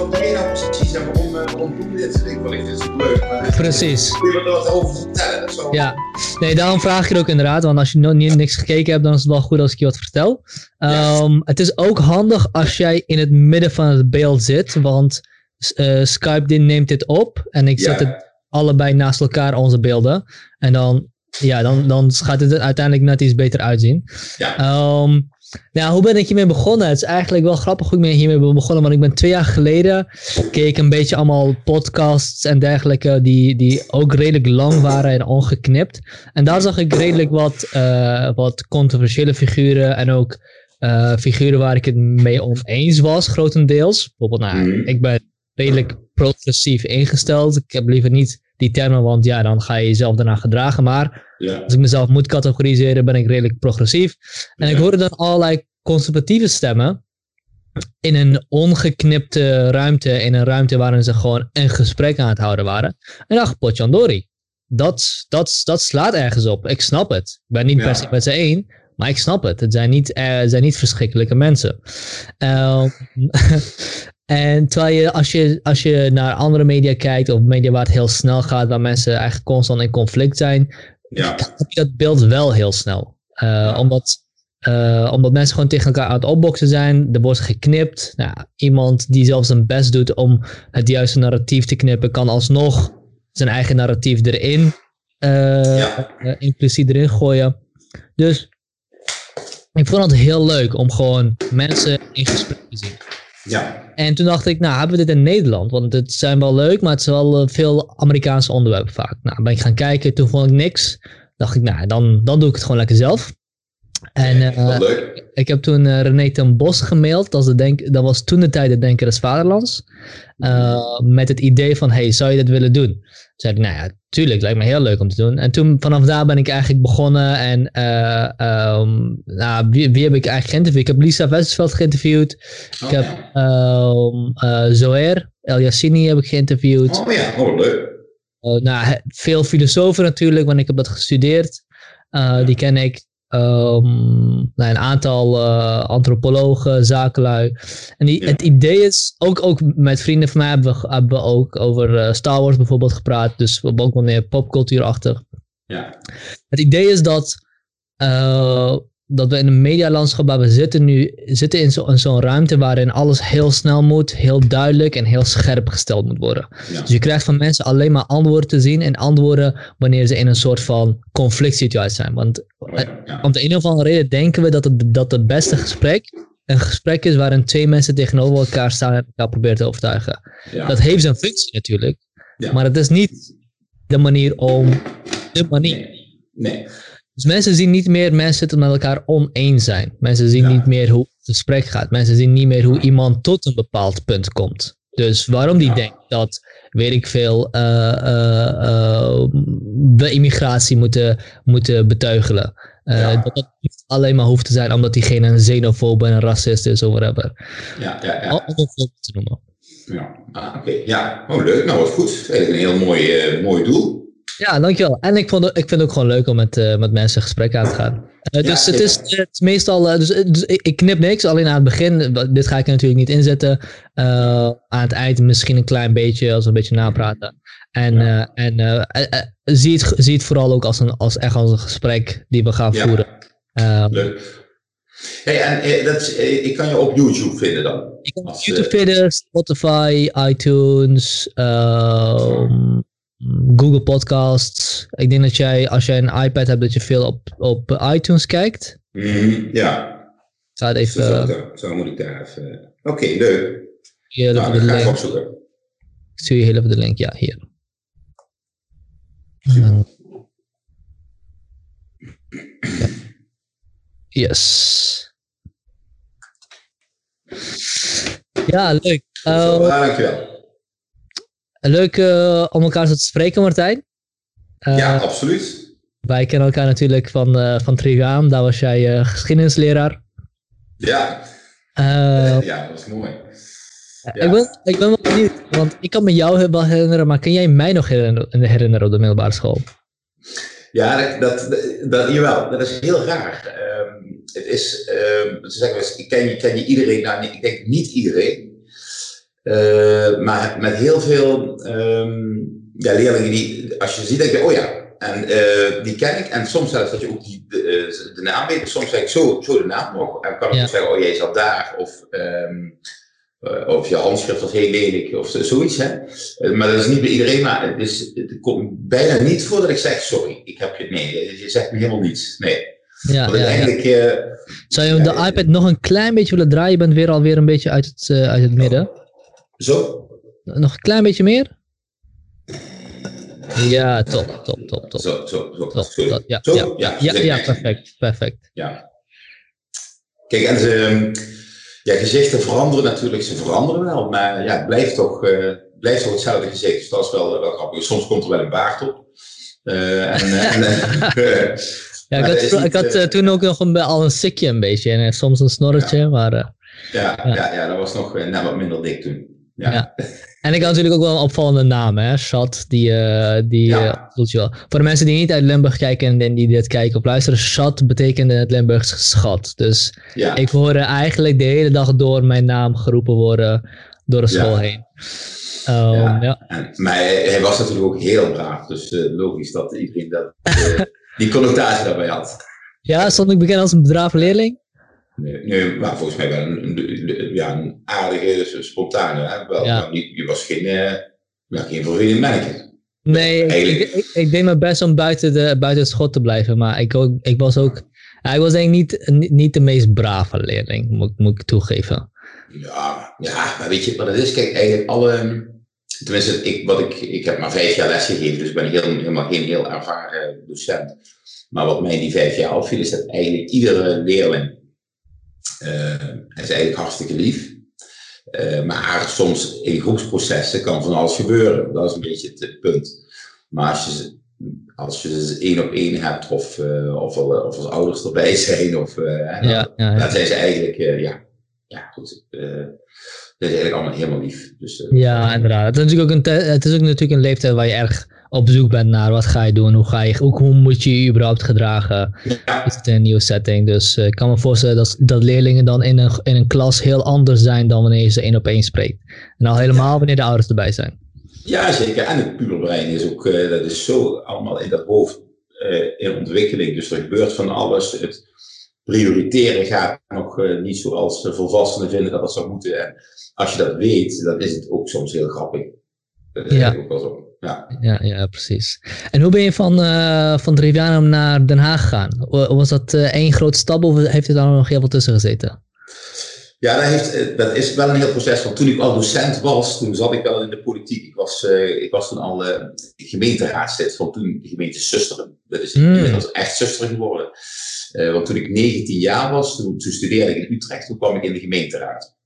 wat ben je nou precies en waarom, uh, je dit? Ik ik leuk, maar Precies. kun je er wat over vertellen? Ja, nee, daarom vraag ik het ook inderdaad. Want als je nog niet niks gekeken hebt, dan is het wel goed als ik je wat vertel. Ehm, Het is ook handig als jij in het midden van het beeld zit. Want eh, Skype neemt dit op. En ik zet Ja. het allebei naast elkaar, onze beelden. En dan, ja, dan, dan gaat het er uiteindelijk net iets beter uitzien. Ja. Ehm, nou, hoe ben ik hiermee begonnen? Het is eigenlijk wel grappig hoe ik ben hiermee ben begonnen. Want ik ben twee jaar geleden keek een beetje allemaal podcasts en dergelijke. Die, die ook redelijk lang waren en ongeknipt. En daar zag ik redelijk wat, eh, wat controversiële figuren. En ook eh, figuren waar ik het mee oneens was, grotendeels. Bijvoorbeeld, nou, Mhm. ik ben redelijk progressief ingesteld. Ik heb liever niet die termen, want ja, dan ga je jezelf daarna gedragen. Maar Ja. als ik mezelf moet categoriseren, ben ik redelijk progressief. En ik hoorde dan allerlei conservatieve stemmen in een ongeknipte ruimte, in een ruimte waarin ze gewoon een gesprek aan het houden waren. En dacht, potjandori, dat, dat, dat slaat ergens op. Ik snap het. Ik ben niet Ja. per se met ze één, maar ik snap het. Het zijn niet, eh, zijn niet verschrikkelijke mensen. Ehm, en terwijl je als, je, als je naar andere media kijkt, of media waar het heel snel gaat, waar mensen eigenlijk constant in conflict zijn, Ja. heb je dat beeld wel heel snel. Eh, omdat, eh, omdat mensen gewoon tegen elkaar aan het opboksen zijn. Er wordt geknipt. Nou, iemand die zelfs zijn best doet om het juiste narratief te knippen, kan alsnog zijn eigen narratief erin, Ja. impliciet erin gooien. Dus ik vond het heel leuk om gewoon mensen in gesprek te zien. Ja. En toen dacht ik, nou, hebben we dit in Nederland? Want het zijn wel leuk, maar het is wel eh, veel Amerikaanse onderwerpen vaak. Nou, ben ik gaan kijken, toen vond ik niks. Dacht ik, nou, dan, dan doe ik het gewoon lekker zelf. En eh, Wel leuk. Ik heb toen eh, René ten Bos gemaild. Dat, de denk, dat was toen de tijd de Denker des Vaderlands. eh, met het idee van, hey, zou je dit willen doen? Toen zei ik, nou ja, tuurlijk, lijkt me heel leuk om te doen. En toen, vanaf daar ben ik eigenlijk begonnen. En eh, ehm, nou, wie, wie heb ik eigenlijk geïnterviewd? Ik heb Lisa Westerveld geïnterviewd. Ik heb ehm eh Zoher El Yassini heb ik geïnterviewd. Oh ja, oh leuk. Nou, veel filosofen natuurlijk, want ik heb dat gestudeerd. Die ken ik. Ehm, nou, een aantal eh, antropologen, zakenlui. En die, Ja. het idee is, ook, ook met vrienden van mij hebben we, hebben we ook over eh, Star Wars bijvoorbeeld gepraat. Dus we hebben ook wel meer popcultuurachtig. Ja. Het idee is dat, eh, dat we in een medialandschap waar we zitten nu, zitten in zo- in zo'n ruimte waarin alles heel snel moet, heel duidelijk en heel scherp gesteld moet worden. Ja. Dus je krijgt van mensen alleen maar antwoorden te zien en antwoorden wanneer ze in een soort van conflict situatie zijn. Want Oh ja, ja. om de een of andere reden denken we dat het, dat het beste gesprek een gesprek is waarin twee mensen tegenover elkaar staan en elkaar proberen te overtuigen. Ja. Dat heeft zijn functie natuurlijk, maar het is niet de manier om de manier. Nee. Nee. Dus mensen zien niet meer mensen het met elkaar oneens zijn. Mensen zien Ja. niet meer hoe het gesprek gaat. Mensen zien niet meer hoe iemand tot een bepaald punt komt. Dus waarom die Ja. denkt dat, weet ik veel, eh, eh, eh, we immigratie moeten, moeten beteugelen. Ja. Dat dat niet alleen maar hoeft te zijn omdat diegene een xenofoob en een racist is of whatever. Ja, ja, ja. Om een te noemen. Ja, ah, oké. Ja, oh leuk. Nou, wat goed. Een heel mooi, mooi doel. Ja, dankjewel. En ik, vond ik vind het ook gewoon leuk om met, eh, met mensen gesprek aan te gaan. Eh, Ja, dus het is, het is meestal, eh, dus, dus ik, knip niks, alleen aan het begin. Dit ga ik er natuurlijk niet inzetten. Aan het eind misschien een klein beetje, als we een beetje napraten. En, Ja. en zie, het, zie het vooral ook als, een, als echt als een gesprek die we gaan Ja. voeren. Eh, Leuk. Hey, en dat is, ik kan je op YouTube vinden dan. kan op YouTube vinden, Spotify, iTunes, ehm, Google Podcasts. Ik denk dat jij, als jij een iPad hebt, dat je veel op, op iTunes kijkt. Mhm, ja, Ik dus even, zo, eh, zo- zo moet ik daar even... Oké, leuk. hier Nou, de ga ik link. opzoeken. Ik stuur je heel even de link, ja, hier. Yes. Ja, leuk. Ah, dankjewel. Leuk eh, om elkaar zo te spreken, Martijn. Eh, ja, absoluut. Wij kennen elkaar natuurlijk van, eh van Triviaan. Daar was jij geschiedenisleraar. Ja, ja, dat was mooi. Ja. ik, ben, ik ben wel benieuwd, want ik kan me jou wel herinneren, maar kan jij mij nog herinneren, op de middelbare school? Ja, dat, dat, dat, jawel, dat is heel raar. Ehm, het is, ehm, ze zeggen wel eens, ken je, ken je iedereen? Nou, ik denk niet iedereen. Maar met heel veel ehm, ja, leerlingen die, als je ziet, denk je, oh ja, en die ken ik. En soms zelfs dat je ook die, de, de naam weet. Soms zeg ik zo, zo de naam nog. En kan ik ja. zeggen, oh jij zat daar. Of um, uh, of je handschrift was heel lelijk of zoiets. Hè? Uh, maar dat is niet bij iedereen, maar het, is, het komt bijna niet voor dat ik zeg sorry, ik heb je, nee, je zegt me helemaal niets. Nee. Ja, Want uiteindelijk... Ja. Zou je de iPad nog een klein beetje willen draaien? Je bent weer alweer een beetje uit het, uit het midden. Zo? Nog een klein beetje meer? Ja, top, top, top, top. Zo, zo, zo. Top? Ja, zo? Ja, ja, ja, ja, perfect, perfect. Ja. Kijk, en de, ja, gezichten veranderen natuurlijk, ze veranderen wel, maar ja, het blijft toch, uh, blijft toch hetzelfde gezicht. Dus dat is wel, wel grappig. Soms komt er wel een baard op. Uh, en, en ja, ik had, niet, ik had toen ook nog een, al een sikje een beetje en soms een snorretje, ja. maar... Ja, ja. Ja, ja, dat was nog net wat minder dik toen. Ja. En ik had natuurlijk ook wel een opvallende naam, hè? Shad, die, uh, die ja. uh, je wel. Voor de mensen die niet uit Limburg kijken en die dit kijken of luisteren, Shad betekende het Limburgs schat. Dus ja. ik hoorde eigenlijk de hele dag door mijn naam geroepen worden door de school heen. Um, ja. En, maar hij was natuurlijk ook heel braaf, dus uh, logisch dat iedereen dat, die connotatie daarbij had. Ja, stond ik bekend als een brave leerling? Nee, nee, maar volgens mij wel een, een, ja, een aardige, spontane. Hè? Wel, ja. nou, niet, je was geen, uh, ja, geen vervelend mannetje. Nee, ik, ik, ik, deed mijn best om buiten, de, buiten het schot te blijven. Maar ik, ook, ik was ook. Ik was denk ik niet, niet de meest brave leerling, moet, moet ik toegeven. Ja, ja, maar weet je wat het is? Kijk, eigenlijk alle. Tenminste, ik, wat ik, ik heb maar vijf jaar lesgegeven, dus ik ben heel, helemaal geen heel ervaren docent. Maar wat mij in die vijf jaar opviel, is dat eigenlijk iedere leerling uh, is eigenlijk hartstikke lief. Uh, maar soms in groepsprocessen kan van alles gebeuren. Dat is een beetje het, punt. Maar als je, als je ze één op één hebt, of, uh, of, of als ouders erbij zijn, of, ja, ja, ja. dan zijn ze eigenlijk, ja, ja, goed. dat is eigenlijk allemaal helemaal lief. Dus, ja, inderdaad. Het is, natuurlijk ook een het is ook natuurlijk een leeftijd waar je erg op zoek bent naar wat ga je doen, hoe, ga je, hoe, hoe moet je je überhaupt gedragen. Ja. Is het een nieuwe setting? Dus uh, ik kan me voorstellen dat, dat leerlingen dan in een, in een klas heel anders zijn dan wanneer je ze één op één spreekt. En al helemaal wanneer de ouders erbij zijn. Ja, zeker. En het puberbrein is ook, uh, dat is zo allemaal in dat hoofd uh, in ontwikkeling. Dus er gebeurt van alles. Het prioriteren gaat nog niet zoals de volwassenen vinden dat dat zou moeten. En als je dat weet, dan is het ook soms heel grappig. Dat ja. ook wel zo. Ja. Ja, ja, precies. En hoe ben je van, uh, van Trivianum naar Den Haag gegaan? Was dat uh, één grote stap of heeft er dan nog heel veel tussen gezeten? Ja, dat, heeft, dat is wel een heel proces. Want toen ik al docent was, toen zat ik wel in de politiek. Ik was, uh, ik was toen al gemeenteraadslid van toen de gemeente Susteren. Dat is mm. inmiddels echt Susteren geworden. want toen ik 19 jaar was, toen, toen studeerde ik in Utrecht. Toen kwam ik in de gemeenteraad.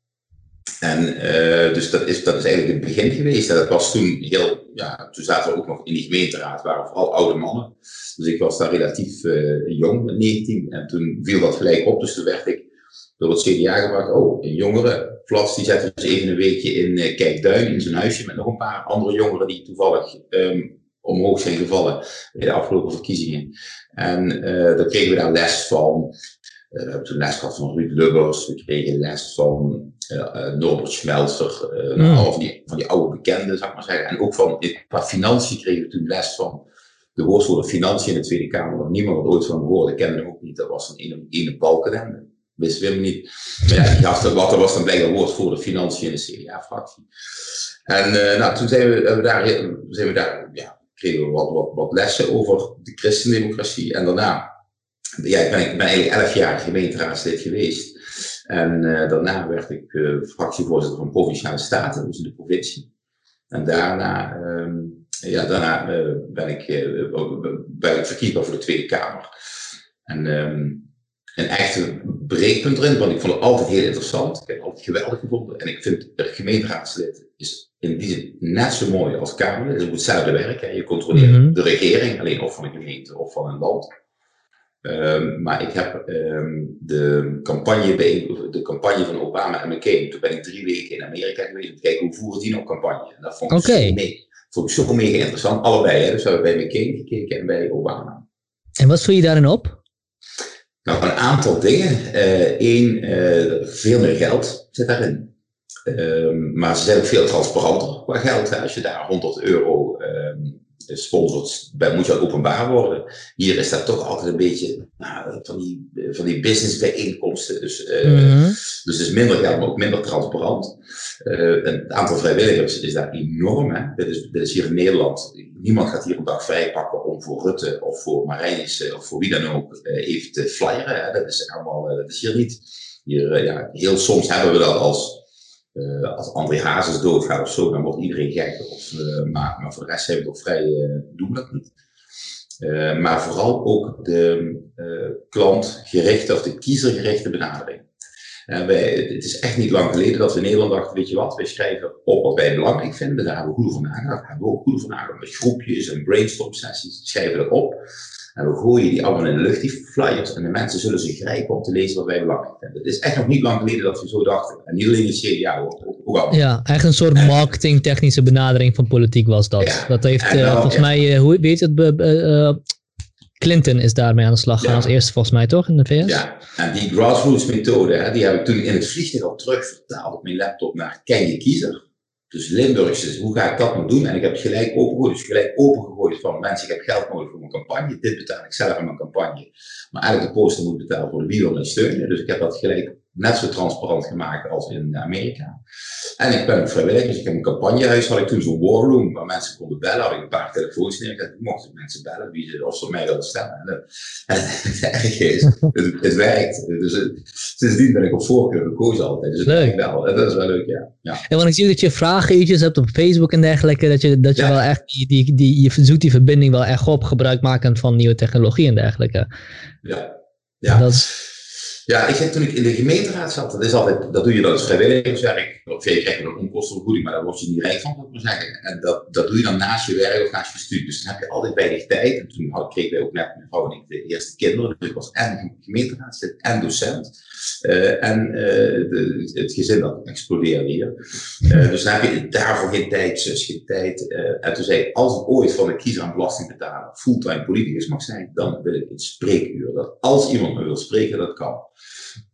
En uh, dus dat is, dat is eigenlijk het begin geweest. En dat was toen heel, ja, toen zaten we ook nog in die gemeenteraad, waren vooral oude mannen. Dus ik was daar relatief uh, jong, 19. En toen viel dat gelijk op. Dus toen werd ik door het CDA gebracht. Oh, een jongere Flats, die zetten dus even een weekje in uh, Kijkduin, in zijn huisje, met nog een paar andere jongeren die toevallig um, omhoog zijn gevallen bij de afgelopen verkiezingen. En uh, dan kregen we daar les van. Uh, we hebben toen les gehad van Ruud Lubbers. We kregen les van uh, Norbert Schmelzer. Uh, mm. van, die, van die oude bekenden, zou ik maar zeggen. En ook van, qua financiën kregen we toen les van de woordvoerder Financiën in de Tweede Kamer. Nog niemand had ooit van gehoord. kende hem ook niet. Dat was een ene, ene balken. Wist we hem niet. Maar ja, die gast, wat, dat was dan blijkbaar woordvoerder Financiën in de CDA-fractie. En nou, toen zijn we, we daar, zijn we daar ja, kregen we wat, wat, wat lessen over de christendemocratie. En daarna ja, ik ben, ik ben eigenlijk elf jaar gemeenteraadslid geweest. En uh, daarna werd ik uh, fractievoorzitter van Provinciale Staten, dus in de provincie. En daarna, uh, ja, daarna uh, ben, ik, ben ik verkiesbaar voor de Tweede Kamer. En um, een echte breekpunt erin, want ik vond het altijd heel interessant. Ik heb het altijd geweldig gevonden. En ik vind gemeenteraadslid is in die zin net zo mooi als Kamer. Het is hetzelfde werk. Hè. Je controleert mm -hmm. de regering, alleen of van een gemeente of van een land. Um, maar ik heb um, de, campagne bij, de campagne van Obama en McCain. Toen ben ik drie weken in Amerika geweest om te kijken hoe voeren die nou campagne. En dat vond ik, okay. zo, mee, vond ik zo mega interessant. Allebei, hè. dus we hebben bij McCain gekeken en bij Obama. En wat voel je daarin op? Nou, een aantal dingen. Eén, uh, uh, veel meer geld zit daarin. Ehm, maar ze zijn ook veel transparanter qua geld. Hè. Als je daar 100 euro um, sponsort, moet je ook openbaar worden. Hier is dat toch altijd een beetje nou, van, die, van die business bijeenkomsten. Dus, uh, mm dus het is minder geld, maar ook minder transparant. Uh, het aantal vrijwilligers is daar enorm. Hè. Dit, is, dit is hier in Nederland. Niemand gaat hier een dag vrijpakken om voor Rutte of voor Marijnis of voor wie dan ook uh, even te flyeren. Hè. Dat is allemaal, dat is hier niet. Hier, ja, heel soms hebben we dat als uh, als André Hazes doodgaat of zo, dan wordt iedereen gek. Of, uh, maar, voor de rest zijn we toch vrij, uh, doen we dat niet. maar vooral ook de klantgerichte of de kiezergerichte benadering. Wij, het is echt niet lang geleden dat we in Nederland dachten, weet je wat, wij schrijven op wat wij belangrijk vinden. Daar hebben we goed over nagedacht. Daar hebben we ook goed over nagedacht met groepjes en brainstorm sessies. Schrijven we erop. En we gooien die allemaal in de lucht, die flyers. En de mensen zullen ze grijpen om te lezen wat wij belangrijk vinden. Het is echt nog niet lang geleden dat we zo dachten. En niet alleen in het CDA, ook, ook al. Ja, echt een soort marketingtechnische benadering van politiek was dat. Ja, dat heeft uh, volgens ja. mij, uh, hoe weet je het, uh, Clinton is daarmee aan de slag gegaan als eerste volgens mij toch in de VS? Ja, en die grassroots methode, hè, die heb ik toen in het vliegtuig al terug vertaald op mijn laptop naar Ken je kiezer. Dus Limburgse, hoe ga ik dat nou doen? En ik heb het gelijk opengegooid. Dus gelijk opengegooid van mensen, ik heb geld nodig voor mijn campagne. Dit betaal ik zelf aan mijn campagne. Maar eigenlijk de poster moet betalen voor de wie wil steunen. Dus ik heb dat gelijk net zo transparant gemaakt als in Amerika. En ik ben ook vrijwillig, dus ik heb een campagnehuis, had ik toen zo'n war room waar mensen konden bellen, had ik een paar telefoons neergezet, mochten mensen bellen wie ze, of ze mij wilden stemmen. En het erge is, het, het, werkt. Dus het, sindsdien ben ik op voorkeur gekozen altijd. Dus leuk. wel. Dat is wel leuk, ja. ja. En want ik zie dat je vragenuurtjes hebt op Facebook en dergelijke, dat je, dat je wel echt, die, die, die, je zoekt die verbinding wel echt op, gebruikmakend van nieuwe technologie en dergelijke. Ja. Ja. Dat is, ja, ik zeg toen ik in de gemeenteraad zat, dat is altijd, dat doe je dan als vrijwilligerswerk. Of je krijgt een onkostenvergoeding, maar daar word je niet rijk van, moet ik maar zeggen. En dat, dat doe je dan naast je werk of naast je studie. Dus dan heb je altijd weinig tijd. En toen had, kregen wij ook net, mijn vrouw en ik, de eerste kinderen. Dus ik was en gemeenteraadslid en docent. Uh, en uh, het gezin dat explodeerde hier. Uh, dus dan heb je daarvoor geen tijd, zus, geen tijd. en toen zei ik, als ik ooit van de kiezer aan belasting betalen fulltime politicus mag zijn, dan wil ik een spreekuur. Dat als iemand me wil spreken, dat kan.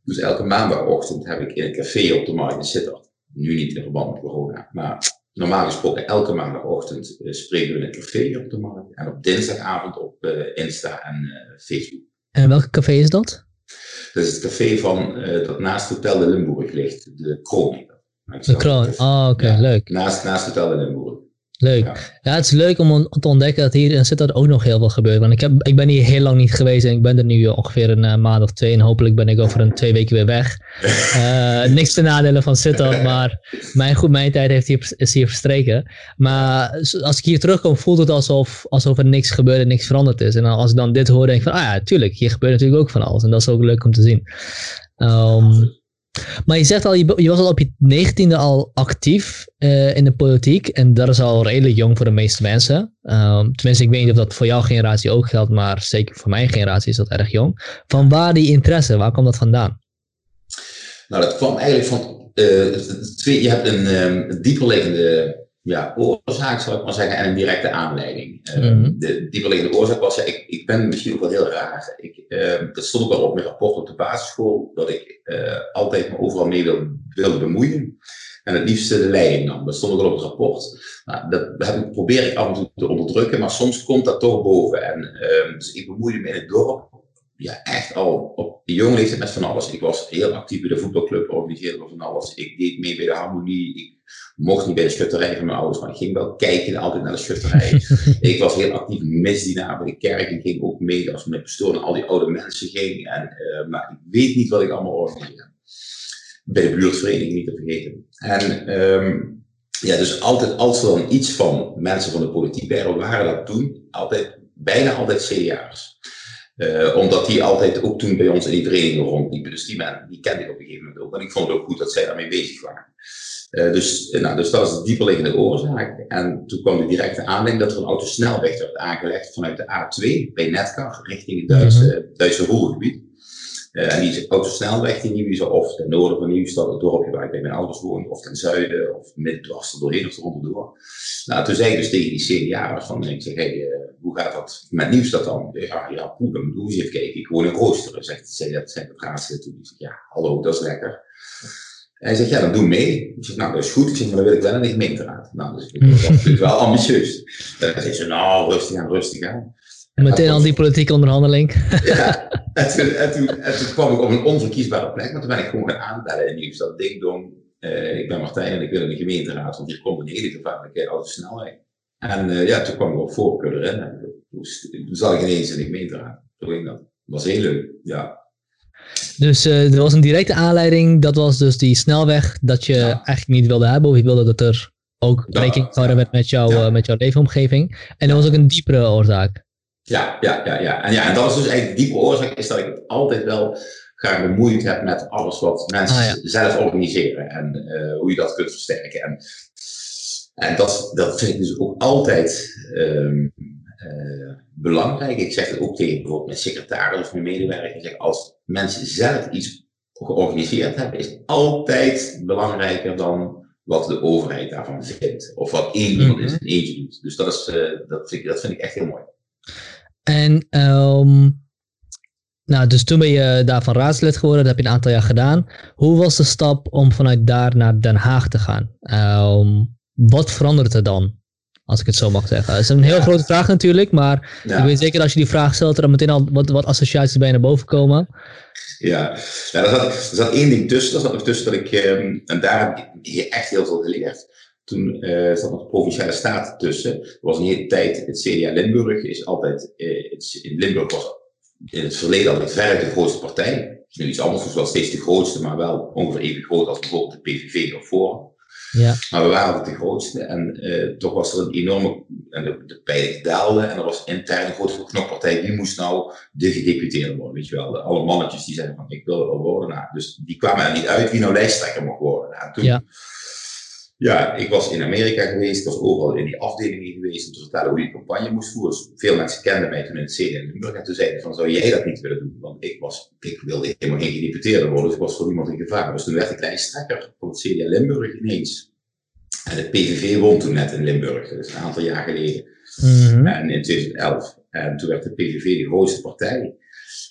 Dus elke maandagochtend heb ik in een café op de markt Sittard. Nu niet in verband met corona, maar normaal gesproken elke maandagochtend uh, spreken we in een café op de markt. En op dinsdagavond op uh, Insta en uh, Facebook. En welk café is dat? Dat is het café van, dat naast Hotel de Limburg ligt, de Kroon. De Kroon, oh, oké, okay, ja, leuk. Naast, naast Hotel de Limburg. Leuk. Ja. het is leuk om te ontdekken dat hier in Sittard ook nog heel veel gebeurt. Want ik, heb, ik ben hier heel lang niet geweest en ik ben er nu ongeveer een uh, maand of twee. En hopelijk ben ik over een twee weken weer weg. Uh, niks te nadelen van Sittard, maar mijn, goed, mijn tijd heeft hier, is hier verstreken. Maar als ik hier terugkom, voelt het alsof, alsof er niks gebeurt en niks veranderd is. En als ik dan dit hoor, denk ik van, ah ja, tuurlijk, hier gebeurt natuurlijk ook van alles. En dat is ook leuk om te zien. Um, maar je zegt al, je, je was al op je negentiende al actief uh, in de politiek. En dat is al redelijk jong voor de meeste mensen. Um, tenminste, ik weet niet of dat voor jouw generatie ook geldt, maar zeker voor mijn generatie is dat erg jong. Van waar die interesse, waar kwam dat vandaan? Nou, dat kwam eigenlijk van uh, twee, je hebt een um, dieperliggende ja, oorzaak, zal ik maar zeggen, en een directe aanleiding. Mm -hmm. De dieperliggende oorzaak was, ja, ik, ik ben misschien ook wel heel raar. Ik, uh, dat stond ook wel op mijn rapport op de basisschool, dat ik uh, altijd me overal mee wilde, wilde bemoeien. En het liefst de leiding nam. Dat stond ook wel op het rapport. Nou, dat heb ik, probeer ik af en toe te onderdrukken, maar soms komt dat toch boven. En, ehm, dus ik bemoeide me in het dorp ja, echt al op de jonge leeftijd met van alles. Ik was heel actief bij de voetbalclub, organiseerde van alles. Ik deed mee bij de harmonie. Ik mocht niet bij de schutterij van mijn ouders, maar ik ging wel kijken altijd naar de schutterij. ik was heel actief misdienaar bij de kerk en ging ook mee als met pastoor naar al die oude mensen ging. En, uh, maar ik weet niet wat ik allemaal organiseerde. Bij de buurtvereniging niet te vergeten. En um, ja, dus altijd als er dan iets van mensen van de politiek wereld waren dat toen altijd, bijna altijd CDA'ers. Uh, omdat die altijd ook toen bij ons in die vereniging rondliepen. Dus die, man, die kende ik op een gegeven moment ook. En ik vond het ook goed dat zij daarmee bezig waren. Uh, dus, nou, dus dat is de dieperliggende oorzaak. En toen kwam de directe aanleiding dat er een autosnelweg werd aangelegd vanuit de A2 bij Netkar richting het Duitse, mm -hmm. Duitse Ruhrgebied. Uh, en die autosnelweg die Nieuwse of ten noorden van Nieuwstad, het dorpje waar ik bij mijn ouders woon, of ten zuiden, of midden dwars er doorheen of eronderdoor. Nou, toen zei ik dus tegen die CDA'ers van, ik zeg, hey, uh, hoe gaat dat met Nieuwstad dan? Ja, ja, poeh, dan moet je even kijken. Ik woon in Roosteren, zegt, zei dat zijn de raadslid toen. Ik zeg, ja, hallo, dat is lekker. Hij zegt, ja, dan doe mee. Ik zeg, nou, dat is goed. Ik zeg, maar dan wil ik wel in de gemeenteraad. Nou, dus ik was natuurlijk wel ambitieus. Dan zei ze, nou, rustig aan, rustig aan. Meteen al die politieke onderhandeling. ja, en toen, en, toen, en toen kwam ik op een onverkiesbare plek, maar toen ben ik gewoon gaan aanbellen in Nieuwstad. Ding dong, uh, ik ben Martijn en ik wil in de gemeenteraad, want hier komt een hele gevaarlijke autosnelheid. En uh, ja, toen kwam ik op voorkeur erin en toen, zag ik ineens in de gemeenteraad. Toen ging dat. Dat was heel leuk, ja. Dus uh, er was een directe aanleiding, dat was dus die snelweg dat je ja. eigenlijk niet wilde hebben, of je wilde dat er ook rekening gehouden werd met, jou, ja. met jouw leefomgeving. En er was ook een diepere oorzaak. Ja, ja, ja, ja. En, ja, en dat is dus eigenlijk de diepe oorzaak, is dat ik het altijd wel graag bemoeid heb met alles wat mensen ah, ja. zelf organiseren en uh, hoe je dat kunt versterken. En, en dat, dat vind ik dus ook altijd um, uh, belangrijk. Ik zeg het ook tegen bijvoorbeeld mijn secretaris of mijn medewerker. Ik zeg, als mensen zelf iets georganiseerd hebben, is altijd belangrijker dan wat de overheid daarvan vindt. Of wat één iemand mm -hmm. in eentje doet. Dus dat, is, uh, dat, vind ik, dat vind ik echt heel mooi. En um, nou, dus toen ben je daarvan raadslid geworden, dat heb je een aantal jaar gedaan. Hoe was de stap om vanuit daar naar Den Haag te gaan? Um, wat verandert er dan? Als ik het zo mag zeggen. Dat is een heel ja. grote vraag natuurlijk, maar ja. ik weet zeker als je die vraag stelt, er dan meteen al wat, wat associaties bij naar boven komen. Ja, ja er, zat, er zat één ding tussen. Er zat nog tussen dat ik, um, en daar heb ik echt heel veel geleerd. Toen uh, zat nog de provinciale staten tussen. Er was een hele tijd, het CDA Limburg is altijd, uh, het, in Limburg was in het verleden altijd ver de grootste partij. Het is nu iets anders, dus wel steeds de grootste, maar wel ongeveer even groot als bijvoorbeeld de PVV of Forum. Ja. Maar we waren altijd de grootste en uh, toch was er een enorme, en de, de pijlen daalden en er was intern een grote knokpartij, wie moest nou de gedeputeerde worden, weet je wel. De, alle mannetjes die zeiden van ik wil het wel worden, nou, dus die kwamen er niet uit wie nou lijsttrekker mocht worden. Nou, toen, ja. Ja, ik was in Amerika geweest, ik was overal in die afdelingen geweest om te vertellen hoe je campagne moest voeren. Dus veel mensen kenden mij toen in het CDA in Limburg en toen zeiden van, zou jij dat niet willen doen? Want ik, was, ik wilde helemaal geen gedeputeerde worden, dus ik was voor niemand in gevaar. Dus toen werd ik lijsttrekker van het CDA Limburg ineens. En de PVV won toen net in Limburg, dat is een aantal jaar geleden. Mm -hmm. En in 2011. En toen werd de PVV de grootste partij.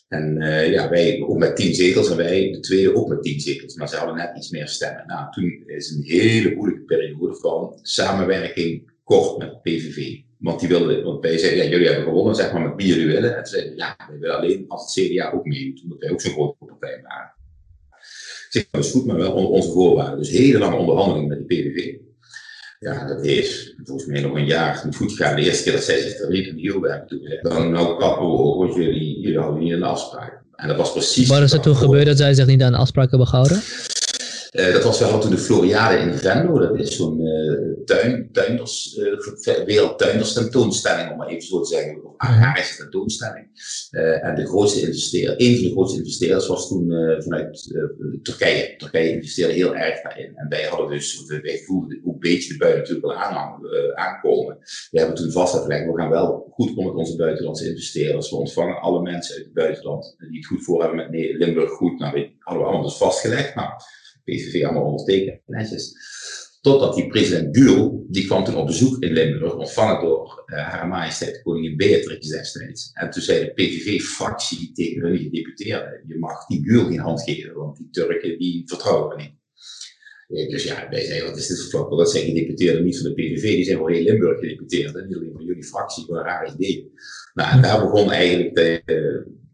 En uh, ja, wij ook met tien zetels en wij de tweede ook met tien zetels. Maar ze hadden net iets meer stemmen. Nou, toen is een hele moeilijke periode van samenwerking kort met PVV. Want die wilden, want wij zeiden, ja, jullie hebben gewonnen, zeg maar, met wie jullie willen. En ze zeiden, ja, wij willen alleen als het CDA ook meedoet, omdat wij ook zo'n grote partij waren. Zeg, dat is goed, maar wel onder onze voorwaarden. Dus hele lange onderhandelingen met de PVV. Ja, dat is volgens mij nog een jaar niet goed gegaan. De eerste keer dat zij zich in hielden, hebben toen dan nou kappen we want jullie, jullie houden niet aan de afspraak. En dat was precies... Wat is er toen gebeurd dat zij zich niet aan de afspraak hebben gehouden? Uh, dat was wel toen de Floriade in Venlo. Dat is zo'n uh, tuin, tuinders, uh, wereldtuinders tentoonstelling, om maar even zo te zeggen. Of agrarische tentoonstelling. en de grootste investeerder, een van de grootste investeerders was toen vanuit Turkije. Turkije investeerde heel erg daarin. En wij hadden dus, wij voelden ook een beetje de bui natuurlijk wel aan, aankomen. We hebben toen vastgelegd, we gaan wel goed om met onze buitenlandse investeerders. We ontvangen alle mensen uit het buitenland die het goed voor hebben met nee, Limburg goed. Nou, we hadden we allemaal dus vastgelegd. Nou, PVV allemaal ondertekend, netjes. Totdat die president Gül, die kwam toen op bezoek in Limburg, ontvangen door uh, haar majesteit koningin Beatrix destijds. En toen zei de PVV-fractie tegen hun gedeputeerden, je mag die Gül geen hand geven, want die Turken die vertrouwen we niet. Dus ja, wij zeiden, wat is dit voor? Dat zijn gedeputeerden niet van de PVV, die zijn voor heel Limburg gedeputeerd. En niet alleen van jullie fractie, voor een raar idee. Nou, en daar begon eigenlijk de,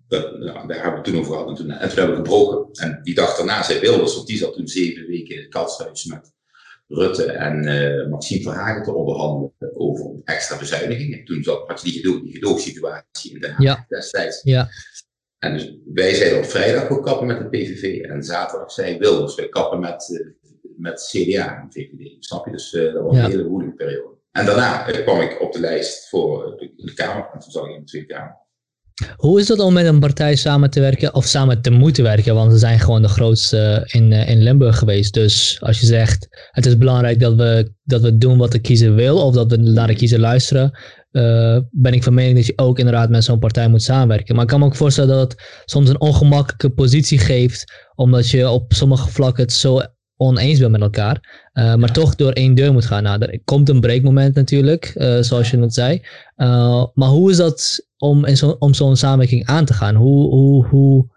dat, nou, daar hebben we toen over gehad. En toen, en toen hebben we gebroken. En die dag daarna zei Wilders, want die zat toen zeven weken in het katshuis met Rutte en uh, Maxime Verhagen te onderhandelen over extra bezuinigingen. Toen zat, had je die, gedoog, die gedoogsituatie in Den Haag ja. destijds. Ja. En dus wij zeiden op vrijdag, we kappen met de PVV. En zaterdag zei Wilders, wij kappen met, uh, met CDA en VVD. Snap je? Dus uh, dat was ja. een hele moeilijke periode. En daarna kwam ik op de lijst voor de, de Kamer. En toen zat ik in de Tweede Kamer. Hoe is het om met een partij samen te werken of samen te moeten werken? Want ze zijn gewoon de grootste in, in Limburg geweest. Dus als je zegt het is belangrijk dat we, dat we doen wat de kiezer wil of dat we naar de kiezer luisteren, uh, ben ik van mening dat je ook inderdaad met zo'n partij moet samenwerken. Maar ik kan me ook voorstellen dat het soms een ongemakkelijke positie geeft, omdat je op sommige vlakken het zo oneens bent met elkaar, uh, maar toch door één deur moet gaan. Nou, er komt een breekmoment natuurlijk, uh, zoals je net zei. Uh, maar hoe is dat om, in zo, om zo'n samenwerking aan te gaan? Hoe, hoe, hoe,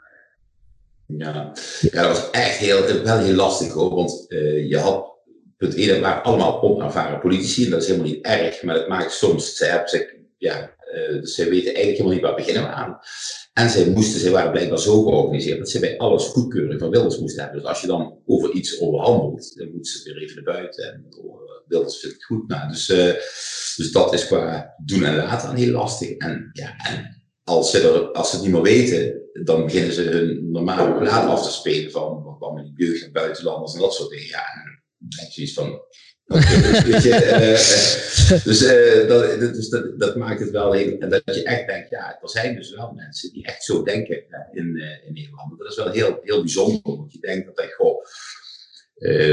Ja. ja, dat was echt heel, wel heel lastig hoor. Want uh, je had het ene waren allemaal onervaren politici. En dat is helemaal niet erg, maar het maakt soms. Zij, hebben, ja, uh, zij weten eigenlijk helemaal niet waar beginnen we aan. En zij moesten, zij waren blijkbaar zo georganiseerd dat ze bij alles goedkeuring van Wilders moesten hebben. Dus als je dan over iets overhandelt, dan moeten ze weer even naar buiten. En Wilders vindt het goed. Nou, dus, uh, dus dat is qua doen en laten heel lastig. En, ja, en als ze, er, als ze het niet meer weten, dan beginnen ze hun normale plaat af te spelen van wat die jeugd en buitenlanders en dat soort dingen. Ja, en dan je iets van. Dus, uh, dus, uh, dat, dus dat, dat, maakt het wel heel. En dat je echt denkt, ja, er zijn dus wel mensen die echt zo denken in, in Nederland. Dat is wel heel, heel bijzonder, want je denkt dat, goh,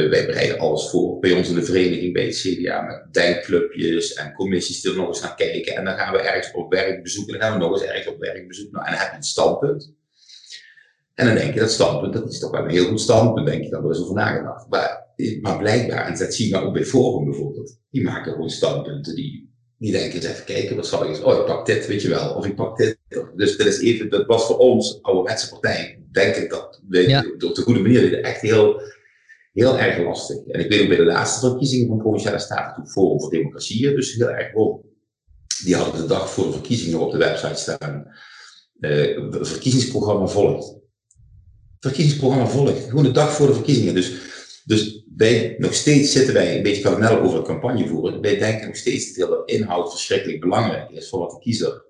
wij bereiden alles voor bij ons in de vereniging bij het CDA met denkclubjes en commissies die er nog eens naar kijken. En dan gaan we ergens op werkbezoek en dan gaan we nog eens ergens op werkbezoek. Nou, en dan heb je een standpunt. En dan denk je dat standpunt, dat is toch wel een heel goed standpunt, denk je, dat er eens over nagedacht. Maar, maar blijkbaar, en dat zie je ook bij Forum bijvoorbeeld, die maken gewoon standpunten die, die denken eens even kijken, wat zal ik eens, oh ik pak dit, weet je wel, of ik pak dit. Dus dat is even, dat was voor ons, ouderwetse partij, denk ik dat we ja. op de goede manier echt heel heel erg lastig. En ik weet ook bij de laatste verkiezingen van Provinciale Staten, toen Forum voor Democratie, dus heel erg hoog. Die hadden de dag voor de verkiezingen op de website staan. Uh, verkiezingsprogramma volgt. Verkiezingsprogramma volgt. Gewoon de dag voor de verkiezingen. Dus, dus wij, nog steeds zitten wij een beetje parallel over de campagne voeren. Wij denken nog steeds dat de inhoud verschrikkelijk belangrijk is voor wat de kiezer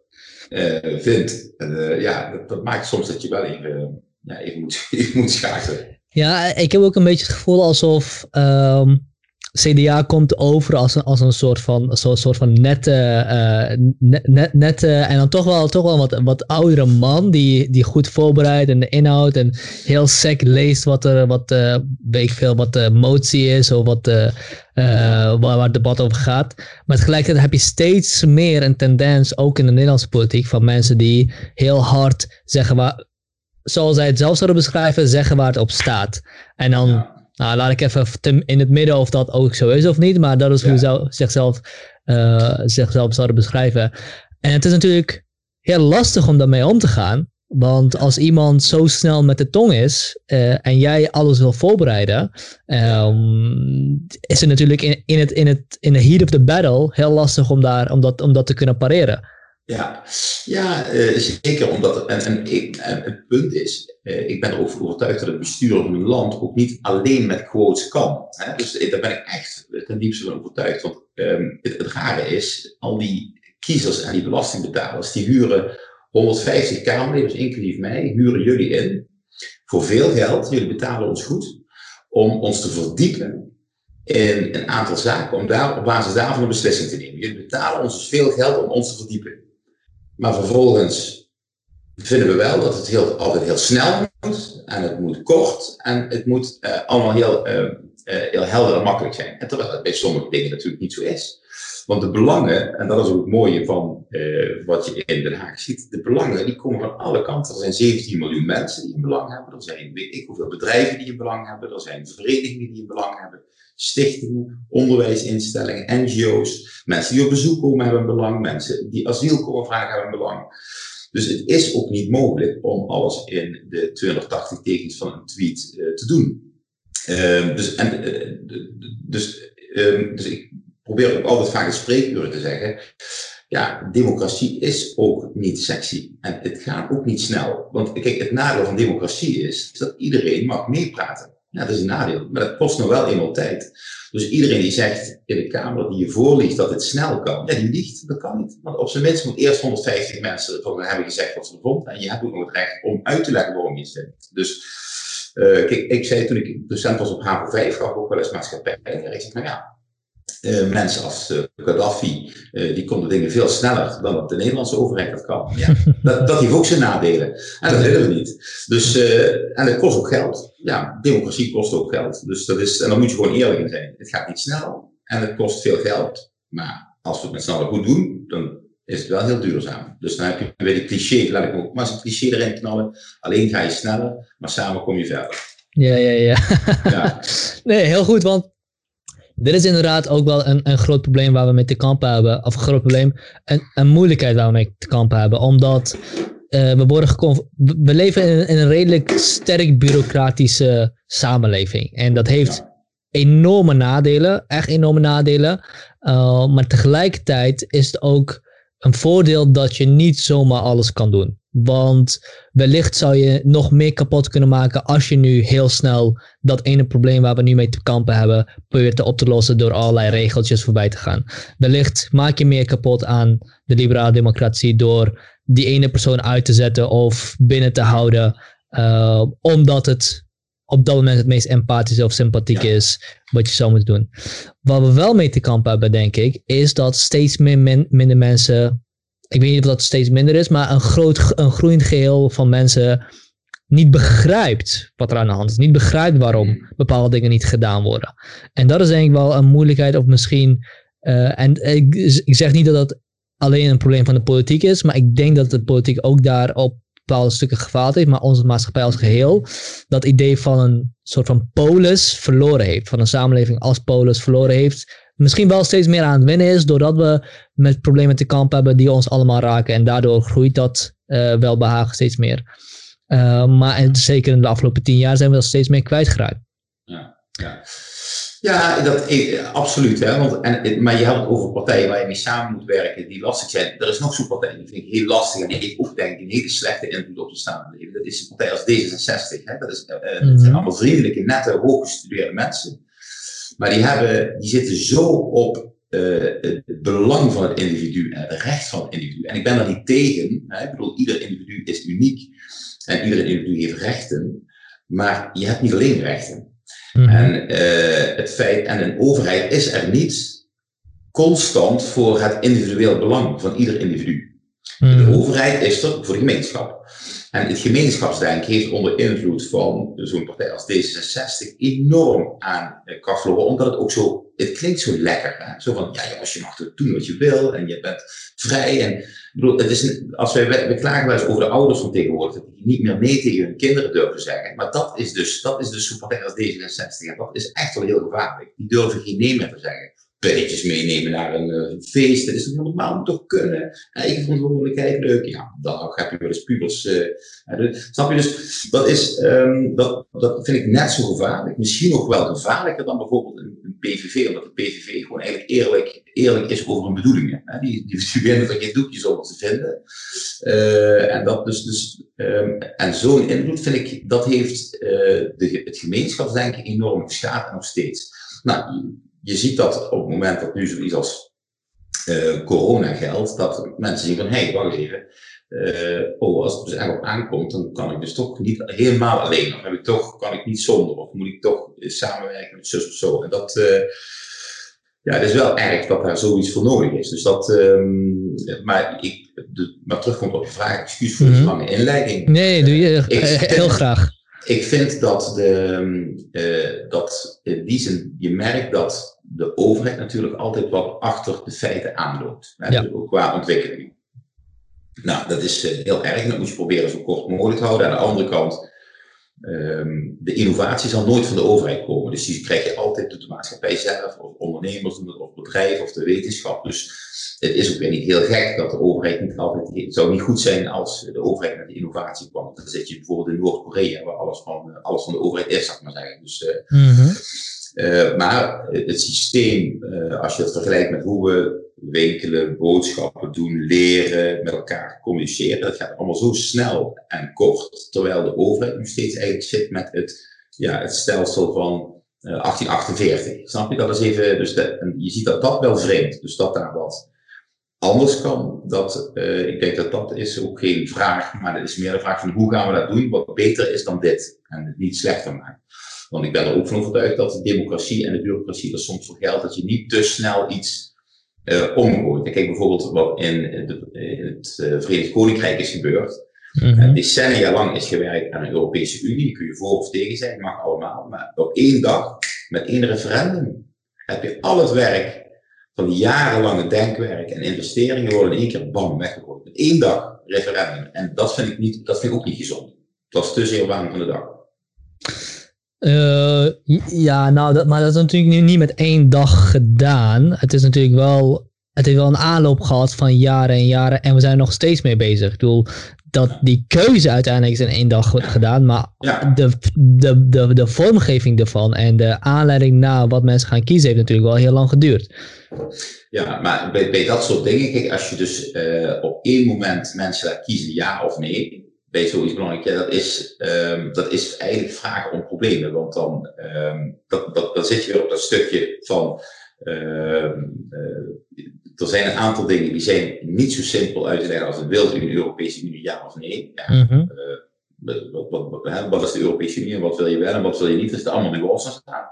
uh, vindt. Uh, ja, dat, maakt soms dat je wel even, ja, even, moet, moet schakelen. Ja, ik heb ook een beetje het gevoel alsof ehm, CDA komt over als een, als een soort van, zo, soort van nette, uh, net, nette en dan toch wel, toch wel wat, wat oudere man die, die goed voorbereidt en de inhoud en heel sec leest wat er, wat, uh, weet ik veel, wat de motie is of wat, uh, waar, waar het debat over gaat. Maar tegelijkertijd heb je steeds meer een tendens, ook in de Nederlandse politiek, van mensen die heel hard zeggen waar, zoals zij het zelf zouden beschrijven, zeggen waar het op staat. En dan, nou, laat ik even in het midden of dat ook zo is of niet, maar dat is hoe ze zichzelf, uh, zichzelf zouden beschrijven. En het is natuurlijk heel lastig om daarmee om te gaan. Want als iemand zo snel met de tong is uh, en jij alles wil voorbereiden, um, is het natuurlijk in, in, het, in, het, in de heat of the battle heel lastig om, daar, om, dat, om dat te kunnen pareren. Ja, ja uh, zeker. Omdat, en, en, en, het punt is, uh, ik ben er overtuigd dat het bestuur van een land ook niet alleen met quotes kan. Hè? Dus daar ben ik echt ten diepste van overtuigd. Want um, het, rare is, al die kiezers en die belastingbetalers, die huren 150 kamerleden, inclusief mij, huren jullie in voor veel geld. Jullie betalen ons goed om ons te verdiepen in een aantal zaken, om daar op basis daarvan een beslissing te nemen. Jullie betalen ons dus veel geld om ons te verdiepen. Maar vervolgens vinden we wel dat het heel, altijd heel snel moet. En het moet kort. En het moet uh, allemaal heel, uh, uh, heel helder en makkelijk zijn. En terwijl het bij sommige dingen natuurlijk niet zo is. Want de belangen, en dat is ook het mooie van wat je in Den Haag ziet. De belangen die komen van alle kanten. Er zijn 17 miljoen mensen die een belang hebben. Er zijn weet ik hoeveel bedrijven die een belang hebben. Er zijn verenigingen die een belang hebben stichtingen, onderwijsinstellingen, NGO's, mensen die op bezoek komen hebben een belang, mensen die asiel komen vragen hebben een belang. Dus het is ook niet mogelijk om alles in de 280 tekens van een tweet uh, te doen. Uh, dus, en, uh, dus, ehm, dus ik probeer ook altijd vaak in spreekuren te zeggen. Ja, democratie is ook niet sexy. En het gaat ook niet snel. Want kijk, het nadeel van democratie is dat iedereen mag meepraten. Ja, dat is een nadeel, maar dat kost nog wel eenmaal tijd. Dus iedereen die zegt in de Kamer die je voorliegt dat het snel kan, ja, die liegt. Dat kan niet. Want op zijn minst moet eerst 150 mensen van hebben gezegd wat ze vonden. En je hebt ook nog het recht om uit te leggen waarom je vindt. Dus uh, kijk, ik zei toen ik docent was op HAVO 5, gaf ook wel eens maatschappij. En ik zeg, nou ja, uh, mensen als uh, Gaddafi, uh, die konden dingen veel sneller dan de Nederlandse overheid dat kan. Ja, dat, dat heeft ook zijn nadelen. En dat willen we niet. Dus, en het kost ook geld. Ja, democratie kost ook geld. Dus dat is, en daar moet je gewoon eerlijk in zijn. Het gaat niet snel en het kost veel geld. Maar als we het met z'n allen goed doen, dan is het wel heel duurzaam. Dus dan heb je weer die cliché, laat ik ook maar eens een cliché erin knallen. Alleen ga je sneller, maar samen kom je verder. Ja, ja, ja. ja. Nee, heel goed, want dit is inderdaad ook wel een, een groot probleem waar we mee te kampen hebben. Of een groot probleem, een, een moeilijkheid waar we mee te kampen hebben. Omdat uh, we, worden we leven in, een redelijk sterk bureaucratische samenleving. En dat heeft enorme nadelen, echt enorme nadelen. Uh, maar tegelijkertijd is het ook een voordeel dat je niet zomaar alles kan doen. Want wellicht zou je nog meer kapot kunnen maken als je nu heel snel dat ene probleem waar we nu mee te kampen hebben, probeert te op te lossen door allerlei regeltjes voorbij te gaan. Wellicht maak je meer kapot aan de liberale democratie door die ene persoon uit te zetten of binnen te houden, uh, omdat het op dat moment het meest empathisch of sympathiek is wat je zou moeten doen. Wat we wel mee te kampen hebben, denk ik, is dat steeds meer minder mensen ik weet niet of dat steeds minder is, maar een, groot, een groeiend geheel van mensen niet begrijpt wat er aan de hand is. Niet begrijpt waarom hmm. bepaalde dingen niet gedaan worden. En dat is denk ik wel een moeilijkheid of misschien... Uh, en ik, ik, zeg niet dat dat alleen een probleem van de politiek is, maar ik denk dat de politiek ook daar op bepaalde stukken gefaald heeft, maar onze maatschappij als geheel dat idee van een soort van polis verloren heeft. Van een samenleving als polis verloren heeft misschien wel steeds meer aan het winnen is, doordat we met problemen te kampen hebben die ons allemaal raken. En daardoor groeit dat uh, welbehagen steeds meer. Uh, maar zeker in de afgelopen tien jaar zijn we dat steeds meer kwijtgeraakt. Ja, ja. ja dat, absoluut. Hè? Want, en, maar je had het over partijen waar je mee samen moet werken die lastig zijn. Er is nog zo'n partij die vind ik heel lastig en die heeft ook denk ik een hele slechte invloed op de samenleving. Dat is een partij als D66. Hè? Dat, is, uh, mm -hmm. dat zijn allemaal vriendelijke, nette, hooggestudeerde mensen. Maar die, hebben, die zitten zo op uh, het belang van het individu en het recht van het individu. En ik ben daar niet tegen. Hè? Ik bedoel, ieder individu is uniek en ieder individu heeft rechten. Maar je hebt niet alleen rechten. Mm -hmm. En uh, het feit, en een overheid is er niet constant voor het individueel belang van ieder individu. Mm -hmm. De mhm. overheid is er voor de gemeenschap. En het gemeenschapsdenken heeft onder invloed van zo'n partij als D66 enorm aan kracht verloren, omdat het ook zo, het klinkt zo lekker. Hè? Zo van, ja jongens, je mag doen wat je wil en je bent vrij. En, ik bedoel, het is, als wij, we klagen wel eens over de ouders van tegenwoordig, dat die niet meer nee tegen hun kinderen durven zeggen. Maar dat is dus, dat is dus zo'n partij als D66. En dat is echt wel heel gevaarlijk. Die durven geen nee meer te zeggen meenemen naar een uh, feest. Dat is toch moet toch kunnen. Eigen verantwoordelijkheid, leuk. Ja, dan heb je wel eens pubers. Uh, snap je? Dus dat, is, um, dat, dat vind ik net zo gevaarlijk. Misschien nog wel gevaarlijker dan bijvoorbeeld een, PVV. Omdat de PVV gewoon eigenlijk eerlijk, eerlijk is over hun bedoelingen. Hè? Die, die dat je doekjes over te vinden. Uh, en dat dus, dus um, en zo'n invloed vind ik, dat heeft de, het gemeenschapsdenken enorm geschaad en nog steeds. Nou, je ziet dat op het moment dat nu zoiets als uh, corona geldt, dat mensen zien van, hé, hey, wacht even, uh, oh, als het dus echt op aankomt, dan kan ik dus toch niet helemaal alleen, of heb ik toch, kan ik niet zonder, of moet ik toch samenwerken met zus of zo. En dat, uh, ja, het is wel erg dat daar zoiets voor nodig is. Dus dat, um, maar, ik, de, maar terugkomt op je vraag, excuus voor mm -hmm. lange inleiding. Nee, doe je ik, heel graag. Ik vind dat, de, uh, dat in die zin, je merkt dat de overheid natuurlijk altijd wat achter de feiten aanloopt. Hè, ja. ook qua ontwikkeling. Nou, dat is uh, heel erg. Dat moet je proberen zo kort mogelijk te houden. Aan de andere kant, um, de innovatie zal nooit van de overheid komen. Dus die krijg je altijd door de maatschappij zelf, of ondernemers, of bedrijven, of de wetenschap. Dus het is ook weer niet heel gek dat de overheid niet altijd. Het zou niet goed zijn als de overheid met de innovatie kwam. Dan zit je bijvoorbeeld in Noord-Korea, waar alles van, alles van de overheid is, zou ik maar zeggen. Dus. Uh, mm -hmm. Uh, maar het systeem, uh, als je het vergelijkt met hoe we winkelen, boodschappen doen, leren, met elkaar communiceren, dat gaat allemaal zo snel en kort. Terwijl de overheid nog steeds eigenlijk zit met het, ja, het stelsel van uh, eh, 1848. Snap je? Dat is even, dus de, je ziet dat dat wel vreemd. Dus dat daar wat anders kan, dat, ik denk dat dat is ook geen vraag, maar dat is meer een vraag van hoe gaan we dat doen wat beter is dan dit en het niet slechter maken. Want ik ben er ook van overtuigd dat de democratie en de bureaucratie er soms voor geldt dat je niet te snel iets uh, omgooit. Kijk bijvoorbeeld wat in, de, in het uh, Verenigd Koninkrijk is gebeurd. Mm -hmm. decennia lang is gewerkt aan een Europese Unie. Kun je voor of tegen zijn, mag allemaal. Maar op één dag, met één referendum, heb je al het werk van jarenlange denkwerk en investeringen worden in één keer bam weggegooid. Met één dag referendum. En dat vind ik, niet, dat vind ik ook niet gezond. Dat is te zeer waan van de dag. Uh, ja, nou, dat, maar dat is natuurlijk nu niet met één dag gedaan. Het is natuurlijk wel het heeft wel een aanloop gehad van jaren en jaren. En we zijn er nog steeds mee bezig. Ik bedoel, dat die keuze uiteindelijk is in één dag gedaan. Maar de, de, de, de vormgeving ervan en de aanleiding naar wat mensen gaan kiezen, heeft natuurlijk wel heel lang geduurd. Ja, maar bij, bij dat soort dingen, kijk, als je dus uh, op één moment mensen laat kiezen ja of nee, bij zoiets belangrijk, ja, dat, is, um, dat is eigenlijk vragen om problemen. Want dan, um, dat, dat, dan zit je weer op dat stukje van. Uh, er zijn een aantal dingen die zijn niet zo simpel uit te leggen als het wil in de Europese Unie, ja of nee. Ja, mm -hmm. wat, wat, wat, wat, is de Europese Unie en wat wil je wel en wat wil je niet? Dat is er allemaal nuances staan.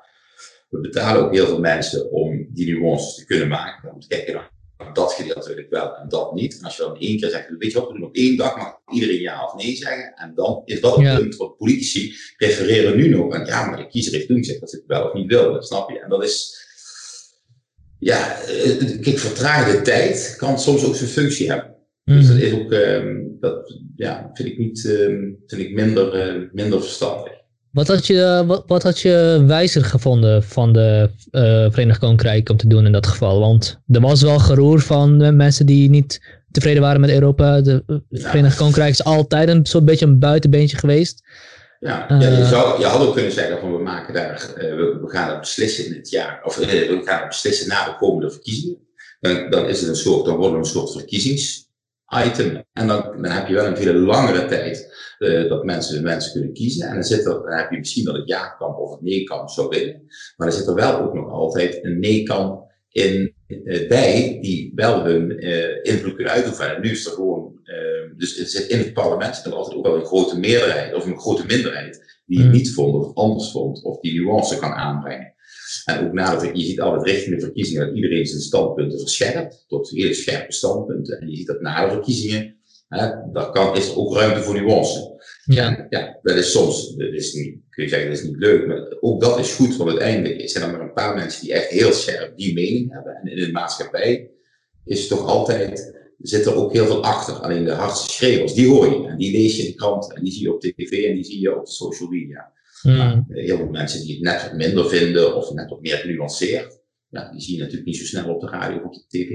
We betalen ook heel veel mensen om die nuances te kunnen maken. Om te kijken naar dat gedeelte wil ik wel en dat niet. En als je dan één keer zegt, weet je wat, we doen op één dag mag iedereen ja of nee zeggen. En dan is dat het punt wat politici refereren nu nog. En ja, maar de kiezer heeft toen gezegd dat ze het wel of niet wil. Dat snap je? En dat is, ja, eh, kijk, vertraagde tijd kan soms ook zijn functie hebben. Mm. Dus dat is ook, um, dat ja, vind ik niet, um, vind ik minder, uh, minder verstandig. Wat had, je, wat, wat had je wijzer gevonden van de uh, Verenigd Koninkrijk om te doen in dat geval? Want er was wel geroer van mensen die niet tevreden waren met Europa. De Verenigd Koninkrijk is altijd een soort beetje een buitenbeentje geweest. Ja, ja je, zou, je had ook kunnen zeggen van we maken daar, uh, we, we, gaan het beslissen in het jaar, of uh, we gaan het beslissen na de komende verkiezingen. Dan, dan is het een soort, dan wordt het een soort verkiezingsitem. En dan, dan heb je wel een veel langere tijd uh, dat mensen, mensen kunnen kiezen. En dan, zit er, dan heb je misschien dat het ja-kamp of het nee-kamp zou winnen. Maar er zit er wel ook nog altijd een nee-kamp in, uh, bij die wel hun uh, invloed kunnen uitoefenen. En nu is er gewoon, dus het zit in het parlement zit er altijd ook wel een grote meerderheid of een grote minderheid die het mm. niet vond of anders vond of die nuance kan aanbrengen. En ook na de, je ziet altijd richting de verkiezingen dat iedereen zijn standpunten verscherpt, tot hele scherpe standpunten. En je ziet dat na de verkiezingen, hè, daar kan, is er ook ruimte voor nuance. Ja. ja, dat is soms, dat is niet, kun je zeggen, dat is niet leuk, maar ook dat is goed, want uiteindelijk zijn er maar een paar mensen die echt heel scherp die mening hebben. En in de maatschappij is het toch altijd, zit er ook heel veel achter. Alleen de hardste schreeuwers, die hoor je. En die lees je in de krant en die zie je op tv en die zie je op social media. Mm. Maar heel veel mensen die het net wat minder vinden of net wat meer genuanceerd, ja, die zie je natuurlijk niet zo snel op de radio of op de tv.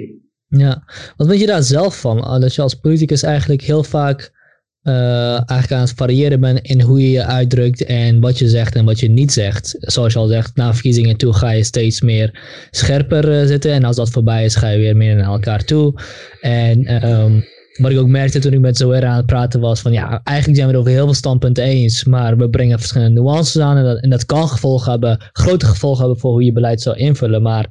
Ja, wat vind je daar zelf van? Dat je als politicus eigenlijk heel vaak uh, eigenlijk aan het variëren bent in hoe je je uitdrukt en wat je zegt en wat je niet zegt. Zoals je al zegt, na verkiezingen toe ga je steeds meer scherper uh, zitten. En als dat voorbij is, ga je weer meer naar elkaar toe. En um, wat ik ook merkte toen ik met Zoera aan het praten was, van ja, eigenlijk zijn we het over heel veel standpunten eens, maar we brengen verschillende nuances aan en dat, dat kan gevolgen hebben, grote gevolgen hebben voor hoe je beleid zou invullen. Maar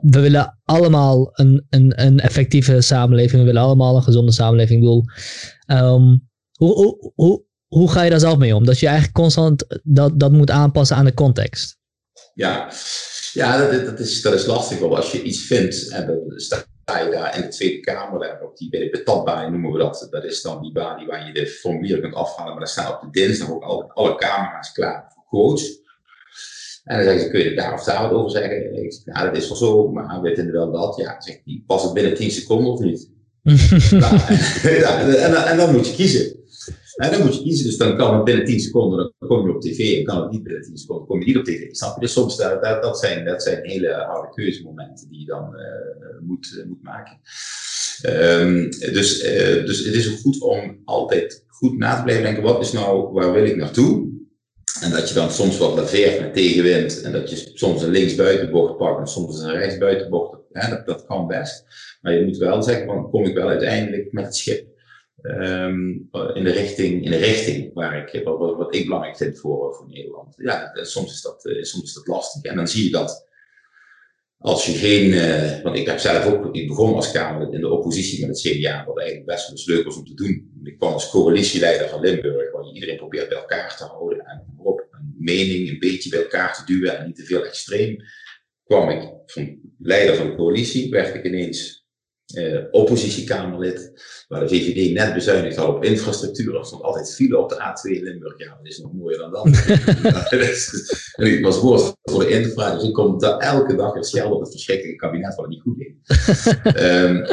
we willen allemaal een, een, een effectieve samenleving, we willen allemaal een gezonde samenleving. Ik um, hoe, hoe, hoe, hoe ga je daar zelf mee om? Dat je eigenlijk constant dat, dat moet aanpassen aan de context. Ja, ja dat, dat, is, dat is lastig. Want als je iets vindt en daar in de Tweede Kamer, daar, op die, bij de noemen we dat. Dat is dan die baan waar je de formulieren kunt afhalen. Maar daar staan op de dinsdag ook alle, alle camera's klaar voor quotes. En dan zeggen ze, kun je daar of daar wat over zeggen? Ik zeg, nou, dat is wel zo, maar we vinden wel dat. Ja, zeg ik, pas het binnen 10 seconden of niet? en, en, dan moet je kiezen. Dan moet je kiezen, dus dan kan het binnen 10 seconden, dan kom je op tv, en kan het niet binnen 10 seconden, kom je niet op tv. Snap je? Dus soms, dat, dat, dat, zijn, dat zijn hele harde keuzemomenten die je dan uh, moet, uh, moet maken. Um, dus, dus het is goed om altijd goed na te blijven denken, wat is nou, waar wil ik naartoe? En dat je dan soms wat laveert met tegenwind, en dat je soms een linksbuitenbocht pakt, en soms een rechtsbuitenbocht, hè, dat, dat kan best. Maar je moet wel zeggen, van, kom ik wel uiteindelijk met het schip um, in, de richting, in de richting waar ik, wat, wat ik belangrijk vind voor, voor Nederland. Ja, soms is, dat, uh, soms is dat lastig. En dan zie je dat als je geen, uh, want ik heb zelf ook, ik begon als Kamer in de oppositie met het CDA, wat eigenlijk best wel leuk was om te doen. Ik kwam als coalitieleider van Limburg, waar je iedereen probeert bij elkaar te houden en op een mening een beetje bij elkaar te duwen en niet te veel extreem. Kwam ik van leider van de coalitie, werd ik ineens uh, oppositiekamerlid, waar de VVD net bezuinigd had op infrastructuur. Er stond altijd file op de A2 in Limburg. Ja, dat is nog mooier dan dat. en ik was voorzitter voor de infra, dus ik kom daar elke dag het schelden op het verschrikkelijke kabinet wat het niet goed deed. um,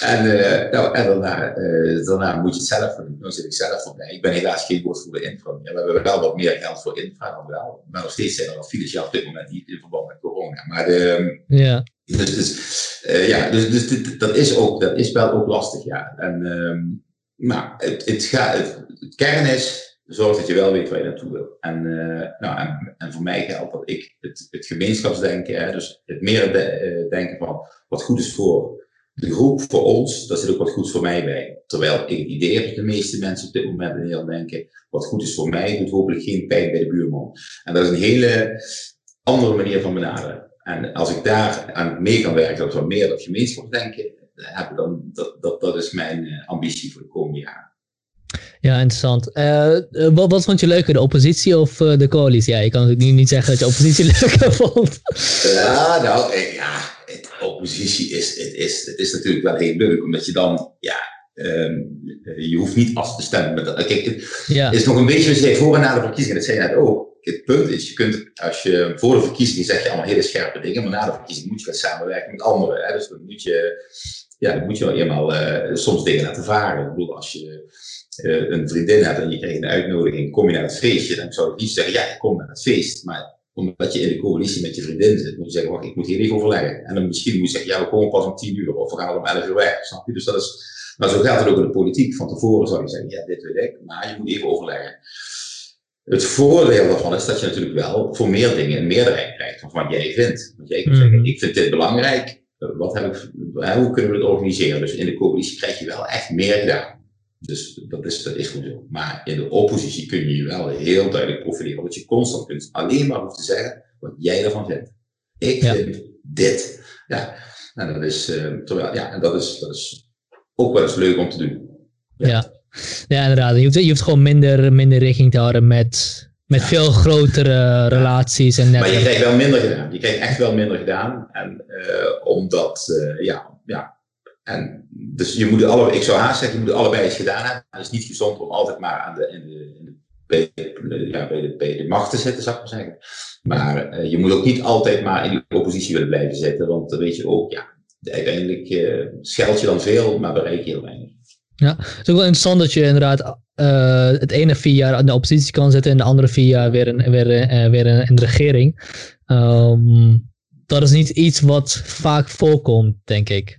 en, uh, nou, en daarna, uh, daarna moet je het zelf doen. Dan zit ik zelf voorbij. Ik ben helaas geen woord voor de infra meer. We hebben wel wat meer geld voor infra dan wel. Maar nog steeds zijn er al files ja, op dit moment niet in verband met corona. Maar de, ja Dus, dus, uh, ja, dus, dus dit, dat, is ook, dat is wel ook lastig, ja. En, um, nou, het, het, het, kern is, zorg dat je wel weet waar je naartoe wil. En, uh, nou, en, en, voor mij geldt dat ik het, het gemeenschapsdenken, hè, dus het meer de, uh, denken van wat goed is voor de groep, voor ons, daar zit ook wat goed voor mij bij. Terwijl ik het idee heb dat de meeste mensen op dit moment in Nederland denken, wat goed is voor mij, doet hopelijk geen pijn bij de buurman. En dat is een hele andere manier van benaderen. En als ik daar aan mee kan werken, dat we meer dat gemeenschapsdenken hebben, dan dat, dat, dat is mijn uh, ambitie voor de komende jaren. Ja, interessant. Uh, wat, wat vond je leuker, de oppositie of uh, de coalitie? Ja, je kan natuurlijk niet zeggen dat je oppositie leuker vond. Ja, nou, ja, het, oppositie is, het is, het is natuurlijk wel heel leuk, omdat je dan, ja, je hoeft niet af te stemmen. Met, kijk, het ja. is nog een beetje, je zei voor en na de verkiezingen, dat zei je net ook het punt is, je kunt, als je voor de verkiezingen zeg je allemaal hele scherpe dingen, maar na de verkiezingen moet je gaan samenwerken met anderen. Hè? Dus dan moet je, ja, dan moet je wel eenmaal uh, soms dingen laten varen. Ik bedoel, als je uh, een vriendin hebt en je krijgt een uitnodiging, kom je naar het feestje, dan zou ik niet zeggen, ja, ik kom naar het feest. Maar omdat je in de coalitie met je vriendin zit, moet je zeggen, wacht, ik moet hier even overleggen. En dan misschien moet je zeggen, ja, we komen pas om tien uur of we gaan om elf uur weg, snap je? Dus dat is, maar zo gaat het ook in de politiek. Van tevoren zou je zeggen, ja, dit weet ik, maar je moet even overleggen. Het voordeel daarvan is dat je natuurlijk wel voor meer dingen een meerderheid krijgt van wat jij vindt. Want jij zeggen, mhm. ik vind dit belangrijk, wat heb ik, hoe kunnen we het organiseren? Dus in de coalitie krijg je wel echt meer gedaan. Dus dat is, dat is goed zo. Maar in de oppositie kun je je wel heel duidelijk profileren, omdat je constant kunt alleen maar hoeft te zeggen wat jij ervan vindt. Ik vind dit. Ja, en dat is, uh, terwijl, ja, en dat is, dat is ook wel eens leuk om te doen. ja. Ja, inderdaad. Je hoeft, je hoeft gewoon minder, minder rekening te houden met, met veel grotere relaties. En maar je krijgt wel minder gedaan. Je krijgt echt wel minder gedaan. En uh, omdat, uh, ja, ja. En dus je moet alle, ik zou haast zeggen, je moet allebei eens gedaan hebben. Het is niet gezond om altijd maar aan de, in de, in de bij, ja, bij, de, bij de macht te zitten, zou ik maar zeggen. Maar uh, je moet ook niet altijd maar in die oppositie willen blijven zitten. Want dan weet je ook, ja, uiteindelijk uh, scheld je dan veel, maar bereik je heel weinig. Ja, het is ook wel interessant dat je inderdaad uh, het ene vier jaar in de oppositie kan zitten en de andere vier jaar weer, in, weer, uh, weer in, de regering. Um, dat is niet iets wat vaak voorkomt, denk ik.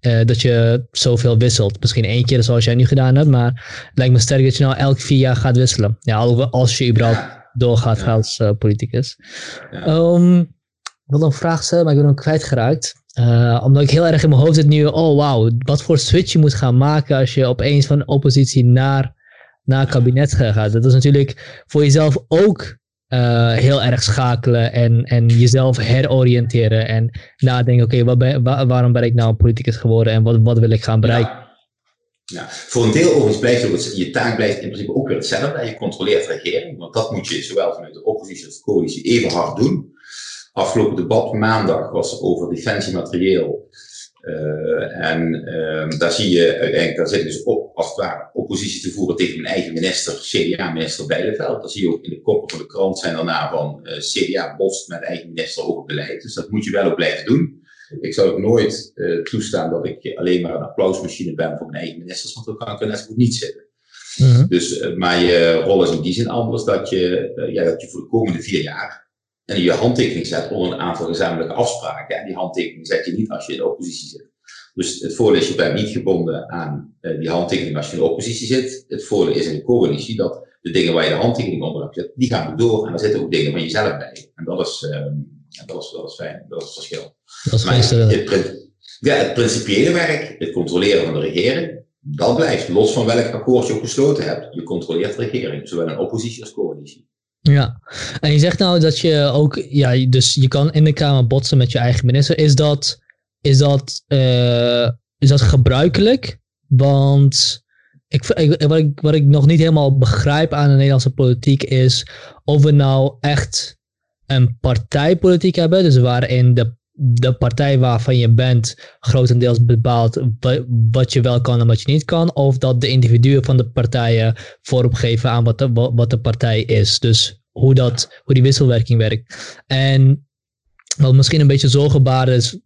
Uh, dat je zoveel wisselt. Misschien één keer zoals jij nu gedaan hebt, maar het lijkt me sterk dat je nou elk vier jaar gaat wisselen. Ja, als je überhaupt doorgaat ja. als politicus. Ja. Um, ik wil een vraag stellen, maar ik ben hem kwijtgeraakt. Uh, omdat ik heel erg in mijn hoofd zit nu, oh wauw, wat voor switch je moet gaan maken als je opeens van oppositie naar, naar kabinet gaat. Dat is natuurlijk voor jezelf ook uh, heel erg schakelen en, en jezelf heroriënteren en nadenken, oké, waarom ben ik nou een politicus geworden en wat, wat wil ik gaan bereiken? Ja. Voor een deel overigens blijft je taak blijft in principe ook weer hetzelfde. Je controleert de regering, want dat moet je zowel vanuit de oppositie als de coalitie even hard doen afgelopen debat maandag was over defensiematerieel. Uh, en uh, daar zie je uiteindelijk, daar zit dus op, als het ware oppositie te voeren tegen mijn eigen minister, CDA-minister Bijleveld. Dat zie je ook in de koppen van de krant zijn daarna van uh, CDA bost met eigen minister over beleid. Dus dat moet je wel ook blijven doen. Ik zou ook nooit toestaan dat ik alleen maar een applausmachine ben voor mijn eigen ministers, want dan kan ik er net zo goed niet zitten. -hmm. Dus, maar je rol is in die zin anders dat je, ja, dat je voor de komende vier jaar je handtekening zet onder een aantal gezamenlijke afspraken. En die handtekening zet je niet als je in de oppositie zit. Dus het voordeel is, je bent niet gebonden aan uh, die handtekening als je in de oppositie zit. Het voordeel is in de coalitie dat de dingen waar je de handtekening onder hebt gezet, die gaan door. En daar zitten ook dingen van jezelf bij. En dat is, uh, dat is, dat is fijn, dat is het verschil. Dat is maar het, het, ja, het principiële werk, het controleren van de regering, dat blijft. Los van welk akkoord je ook gesloten hebt. Je controleert de regering, zowel in oppositie als coalitie. Ja, en je zegt nou dat je ook, ja, dus je kan in de Kamer botsen met je eigen minister. Is dat, is dat, uh, is dat gebruikelijk? Want ik, wat, ik, wat ik nog niet helemaal begrijp aan de Nederlandse politiek is of we nou echt een partijpolitiek hebben, dus waarin de, de partij waarvan je bent grotendeels bepaalt wat je wel kan en wat je niet kan, of dat de individuen van de partijen vorm geven aan wat de, wat de partij is. Dus hoe, dat, hoe die wisselwerking werkt. En wat misschien een beetje zorgenbaar is,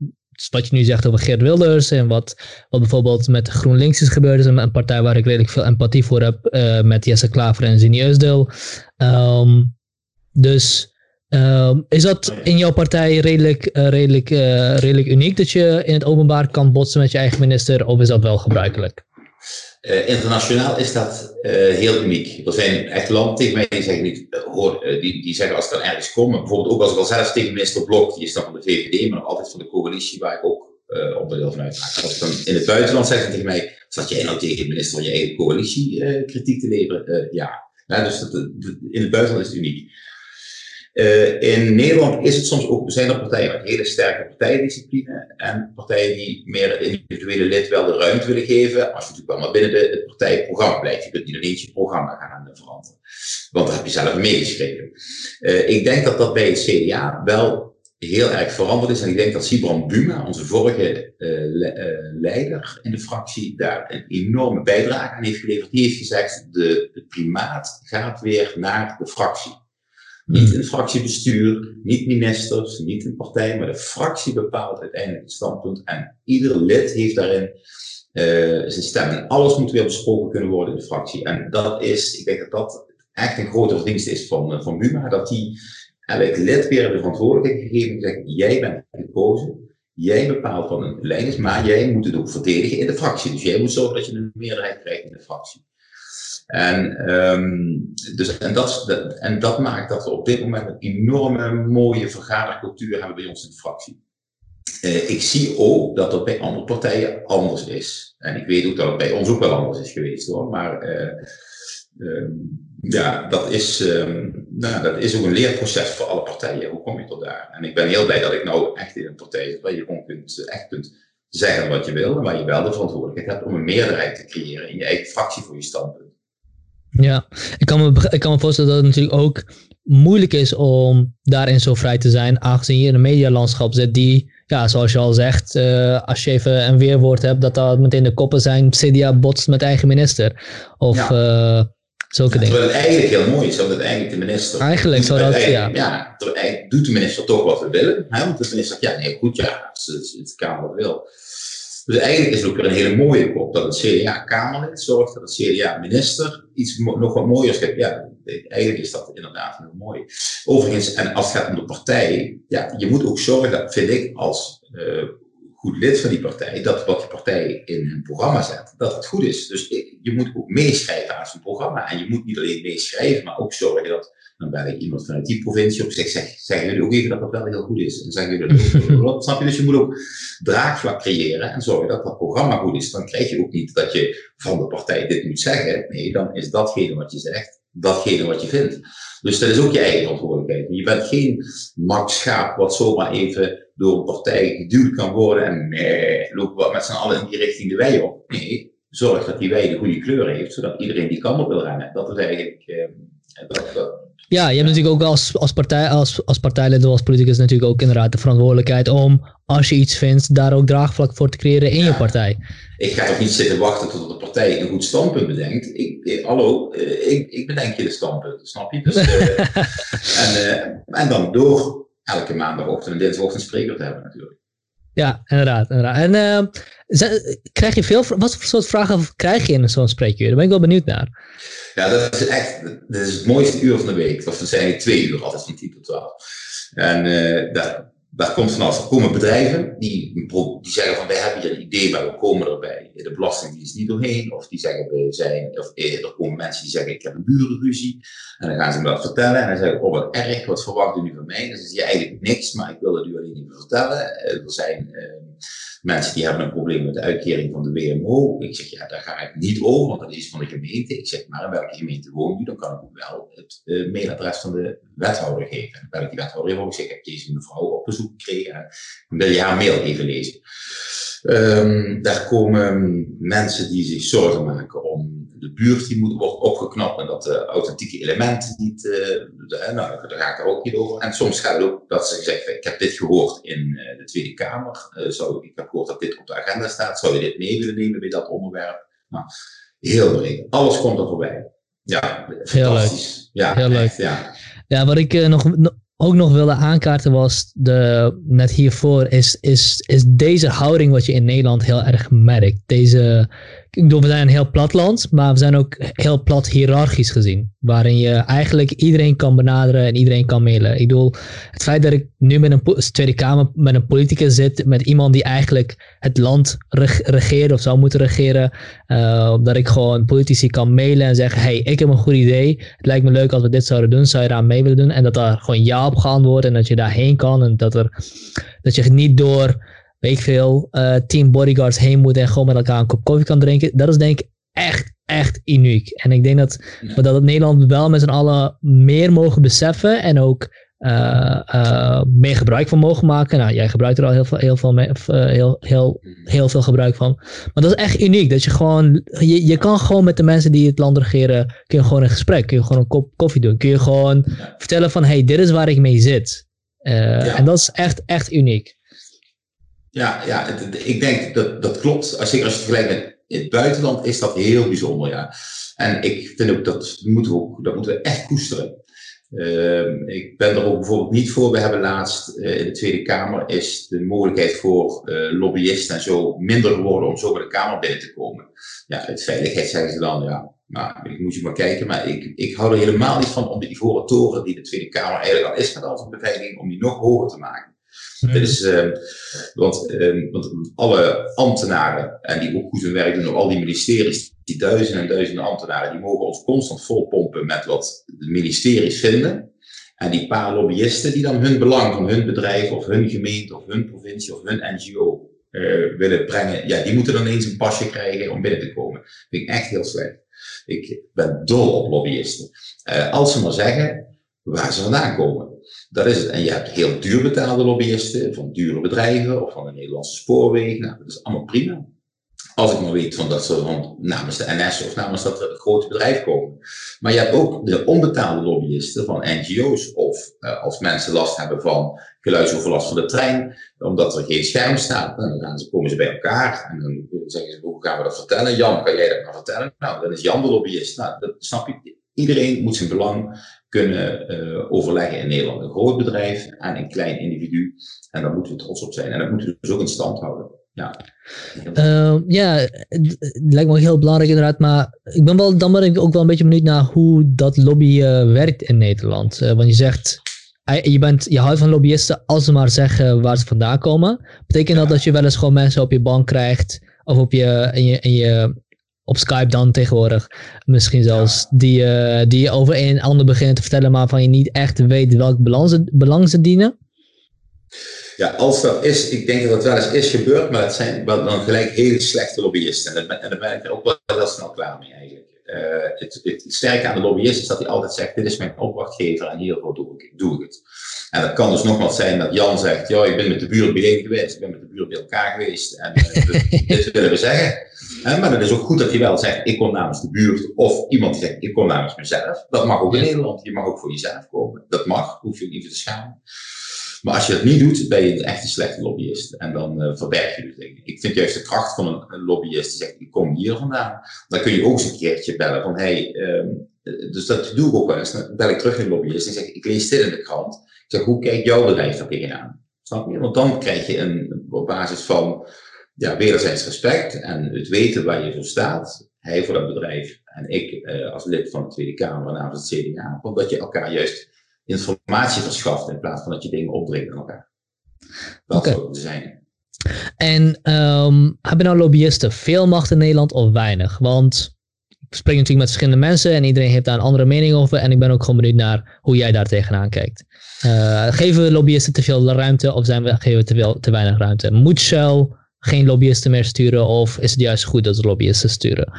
wat je nu zegt over Geert Wilders en wat, wat bijvoorbeeld met GroenLinks is gebeurd, is een, partij waar ik redelijk veel empathie voor heb, uh, met Jesse Klaver en Zini Eusdeel. Um, dus Ehm, is dat in jouw partij redelijk, redelijk, redelijk uniek dat je in het openbaar kan botsen met je eigen minister, of is dat wel gebruikelijk? Uh, internationaal is dat heel uniek. Er zijn echt landen tegen mij die zeggen, niet, hoor, die, die zeggen als ik dan ergens kom, bijvoorbeeld ook als ik al zelfs tegen minister Blok, die is dan van de VVD, maar nog altijd van de coalitie waar ik ook onderdeel van uitmaak. Als ik dan in het buitenland zeggen ze tegen mij, zat jij nou tegen minister van je eigen coalitie kritiek te leveren? ja. ja. Dus dat, in het buitenland is het uniek. Uh, in Nederland is het soms ook, zijn er partijen met hele sterke partijdiscipline en partijen die meer het individuele lid wel de ruimte willen geven, als je natuurlijk wel maar binnen de, het partijprogramma blijft. Je kunt niet ineens je programma gaan veranderen, want daar heb je zelf meegeschreven. Uh, ik denk dat dat bij het CDA wel heel erg veranderd is en ik denk dat Sibran Buma, onze vorige le leider in de fractie, daar een enorme bijdrage aan heeft geleverd. Die heeft gezegd, de, de primaat gaat weer naar de fractie. Niet een fractiebestuur, niet ministers, niet een partij, maar de fractie bepaalt uiteindelijk het standpunt. En ieder lid heeft daarin uh, zijn stem. En alles moet weer besproken kunnen worden in de fractie. En dat is, ik denk dat dat echt een grote verdienst is van, uh, van Buma, dat die elk lid weer de verantwoordelijkheid gegeven en zegt, jij bent gekozen, jij bepaalt wat een lijn is, maar jij moet het ook verdedigen in de fractie. Dus jij moet zorgen dat je een meerderheid krijgt in de fractie. En, um, dus, en, dat, en dat maakt dat we op dit moment een enorme mooie vergadercultuur hebben bij ons in de fractie. Uh, ik zie ook dat dat bij andere partijen anders is. En ik weet ook dat het bij ons ook wel anders is geweest hoor. Maar uh, uh, ja, dat is, um, nou, dat is ook een leerproces voor alle partijen. Hoe kom je tot daar? En ik ben heel blij dat ik nou echt in een partij zit waar je kunt, echt kunt zeggen wat je wil, maar je wel de verantwoordelijkheid hebt om een meerderheid te creëren in je eigen fractie voor je standpunt. Ja, ik kan, me, ik kan me voorstellen dat het natuurlijk ook moeilijk is om daarin zo vrij te zijn, aangezien je in een medialandschap zit die, ja, zoals je al zegt, uh, als je even een weerwoord hebt, dat dat meteen de koppen zijn, CDA botst met eigen minister. Of ja. uh, zulke ja, dingen. Terwijl het eigenlijk heel mooi is, dat het eigenlijk de minister... Eigenlijk zou dat, ja. Ja, doet de minister toch wat we willen. Hè? Want de minister zegt, ja, nee, goed, ja, als de Kamer wil. Dus eigenlijk is het ook een hele mooie kop dat het CDA-Kamerlid zorgt, dat het CDA-minister iets nog wat mooiers geeft. Ja, eigenlijk is dat inderdaad heel mooi. Overigens, en als het gaat om de partij, ja, je moet ook zorgen, vind ik, als uh, goed lid van die partij, dat wat je partij in hun programma zet, dat het goed is. Dus je moet ook meeschrijven aan zijn programma. En je moet niet alleen meeschrijven, maar ook zorgen dat dan ben ik iemand vanuit die provincie op. Zeg, zeg, zeggen jullie ook even dat dat wel heel goed is. En zeggen jullie ook, snap je? Dus je moet ook draagvlak creëren en zorgen dat dat programma goed is. Dan krijg je ook niet dat je van de partij dit moet zeggen. Nee, dan is datgene wat je zegt, datgene wat je vindt. Dus dat is ook je eigen verantwoordelijkheid. Je bent geen makschaap wat zomaar even door een partij geduwd kan worden en nee, lopen we met z'n allen in die richting de wei op. Nee, zorg dat die wei de goede kleur heeft, zodat iedereen die kant op wil rennen. Dat is eigenlijk, eh, dat, dat, ja, je hebt natuurlijk ook als, als, partij, als, als partijlid of als politicus natuurlijk ook inderdaad de verantwoordelijkheid om, als je iets vindt, daar ook draagvlak voor te creëren in je partij. Ik ga toch niet zitten wachten tot de partij een goed standpunt bedenkt. Ik, ik hallo, eh, ik, ik bedenk je de standpunten, snap je? Dus, uh, en, uh, en dan door elke maandagochtend en dinsdagochtend spreker te hebben natuurlijk. Ja, inderdaad. inderdaad. En uh, krijg je veel, wat voor soort vragen krijg je in zo'n spreekuur? Daar ben ik wel benieuwd naar. Ja, dat is echt dat is het mooiste uur van de week. Of dat zijn twee uur, altijd van 10 tot 12. En uh, daar, daar komt vanaf, er komen bedrijven die, die zeggen van wij hebben hier een idee, maar we komen erbij de belastingdienst niet doorheen. Of die zeggen we zijn, of eh, er komen mensen die zeggen ik heb een burenruzie. En dan gaan ze me dat vertellen. En dan zeggen oh wat erg, wat verwacht u nu van mij? Dan zeggen ze eigenlijk niks, maar ik wil het u alleen niet vertellen. er zijn uh, mensen die hebben een probleem met de uitkering van de WMO. Ik zeg, ja, daar ga ik niet over, want dat is van de gemeente. Ik zeg, maar in welke gemeente woont u? Dan kan ik u wel het mailadres van de wethouder geven. En dan bel ik die wethouder op. Ik zeg, ik heb deze mevrouw op bezoek gekregen. En dan wil je haar mail even lezen. Um, daar komen mensen die zich zorgen maken om de buurt die moet worden opgeknapt en dat de authentieke elementen niet, uh, de, nou, daar ga ik er ook niet over. En soms gaat het ook dat ze zeggen, ik heb dit gehoord in uh, de Tweede Kamer, uh, zou, ik heb gehoord dat dit op de agenda staat, zou je dit mee willen nemen bij dat onderwerp? Nou, heel breed. Alles komt er voorbij. Ja, fantastisch. Heel leuk. Ja, heel leuk. Ja. ja, wat ik nog, ook nog wilde aankaarten was, de, net hiervoor, is, is, is deze houding wat je in Nederland heel erg merkt. Deze ik bedoel, we zijn een heel plat land, maar we zijn ook heel plat hiërarchisch gezien. Waarin je eigenlijk iedereen kan benaderen en iedereen kan mailen. Ik bedoel, het feit dat ik nu met een Tweede Kamer met een politicus zit, met iemand die eigenlijk het land regeert of zou moeten regeren, uh, dat ik gewoon politici kan mailen en zeggen, hey, ik heb een goed idee. Het lijkt me leuk als we dit zouden doen, zou je daar mee willen doen? En dat daar gewoon ja op geantwoord en dat je daarheen kan en dat, er, dat je niet door weet ik veel, uh, team bodyguards heen moet en gewoon met elkaar een kop koffie kan drinken. Dat is denk ik echt, echt uniek. En ik denk dat, ja. dat het Nederland wel met z'n allen meer mogen beseffen en ook uh, uh, meer gebruik van mogen maken. Nou, jij gebruikt er al heel veel, heel veel, mee, heel, heel, heel veel gebruik van. Maar dat is echt uniek. Dat je gewoon, je, je kan gewoon met de mensen die het land regeren, kun je gewoon een gesprek, kun je gewoon een kop koffie doen. Kun je gewoon vertellen van, hey, dit is waar ik mee zit. Ja. En dat is echt, echt uniek. Ja, ja ik denk dat dat klopt. Als, zeker als je het vergelijkt met in het buitenland is dat heel bijzonder, ja. En ik vind ook dat moeten we, ook, dat moeten we echt koesteren. Uh, ik ben er ook bijvoorbeeld niet voor. We hebben laatst uh, in de Tweede Kamer is de mogelijkheid voor uh, lobbyisten en zo minder geworden om zo bij de Kamer binnen te komen. Ja, uit veiligheid zeggen ze dan, ja, maar ik moet je maar kijken. Maar ik, ik hou er helemaal niet van om de ivoren toren die de Tweede Kamer eigenlijk al is met al zijn beveiliging, om die nog hoger te maken. Dus, want, uh, want alle ambtenaren, en die ook goed hun werk doen op al die ministeries, die duizenden en duizenden ambtenaren, die mogen ons constant volpompen met wat de ministeries vinden. En die paar lobbyisten die dan hun belang van hun bedrijf of hun gemeente of hun provincie of hun NGO uh, willen brengen, ja, die moeten dan eens een pasje krijgen om binnen te komen. Dat vind ik echt heel slecht. Ik ben dol op lobbyisten. Uh, als ze maar zeggen waar ze vandaan komen. Dat is het. En je hebt heel duur betaalde lobbyisten van dure bedrijven of van de Nederlandse spoorwegen. Nou, dat is allemaal prima. Als ik maar weet van dat ze namens de NS of namens dat grote bedrijf komen. Maar je hebt ook de onbetaalde lobbyisten van NGO's. Of uh, als mensen last hebben van geluidsoverlast van de trein, omdat er geen scherm staat. Dan komen ze bij elkaar en dan zeggen ze, hoe gaan we dat vertellen? Jan, kan jij dat maar vertellen? Nou, dan is Jan de lobbyist. Nou, dat snap je. Iedereen moet zijn belang kunnen uh, overleggen in Nederland. Een groot bedrijf en een klein individu. En daar moeten we trots op zijn. En dat moeten we dus ook in stand houden. Ja, uh, ja het lijkt me heel belangrijk inderdaad. Maar ik ben wel, dan ben ik ook wel een beetje benieuwd naar hoe dat lobby uh, werkt in Nederland. want je zegt, je, bent, je houdt van lobbyisten als ze maar zeggen waar ze vandaan komen. Betekent ja. dat dat je wel eens gewoon mensen op je bank krijgt of op je, in je, in je op Skype dan tegenwoordig. Misschien zelfs die, uh, die over een ander beginnen te vertellen, maar van je niet echt weet welk belang ze, belang ze dienen? Ja, als dat is, ik denk dat het wel eens is gebeurd, maar het zijn wel dan gelijk hele slechte lobbyisten. En, daar ben ik er ook wel heel snel klaar mee eigenlijk. Uh, het, het, sterke aan de lobbyist is dat hij altijd zegt, dit is mijn opdrachtgever en hiervoor doe ik, doe ik het. En dat kan dus nogmaals zijn dat Jan zegt, ja, ik ben met de buurt bijeen geweest, ik ben met de buurt bij elkaar geweest en uh, dit willen we zeggen. maar het is ook goed dat je wel zegt, ik kom namens de buurt. Of iemand die zegt, ik kom namens mezelf. Dat mag ook in Nederland. Je mag ook voor jezelf komen. Dat mag, hoef je niet te schamen. Maar als je dat niet doet, ben je echt een slechte lobbyist. En dan uh, verberg je dus dingen. Ik vind juist de kracht van een, een, lobbyist die zegt, ik kom hier vandaan. Dan kun je ook eens een keertje bellen van, hey, um, dus dat doe ik ook wel eens. Dan bel ik terug in een lobbyist en zeg, ik lees dit in de krant. Zeg, hoe kijkt jouw bedrijf daar tegenaan? Snap je? Want dan krijg je een, op basis van ja, wederzijds respect en het weten waar je voor staat. Hij voor dat bedrijf en ik eh, als lid van de Tweede Kamer namens het CDA. Omdat je elkaar juist informatie verschaft in plaats van dat je dingen opdringt aan elkaar. Dat okay. zou zijn. En um, hebben nou lobbyisten veel macht in Nederland of weinig? Want ik spreek natuurlijk met verschillende mensen en iedereen heeft daar een andere mening over. En ik ben ook gewoon benieuwd naar hoe jij daar tegenaan kijkt. Uh, geven we lobbyisten te veel ruimte of zijn we, geven we te, weinig ruimte? Moet Shell geen lobbyisten meer sturen? Of is het juist goed dat ze lobbyisten sturen?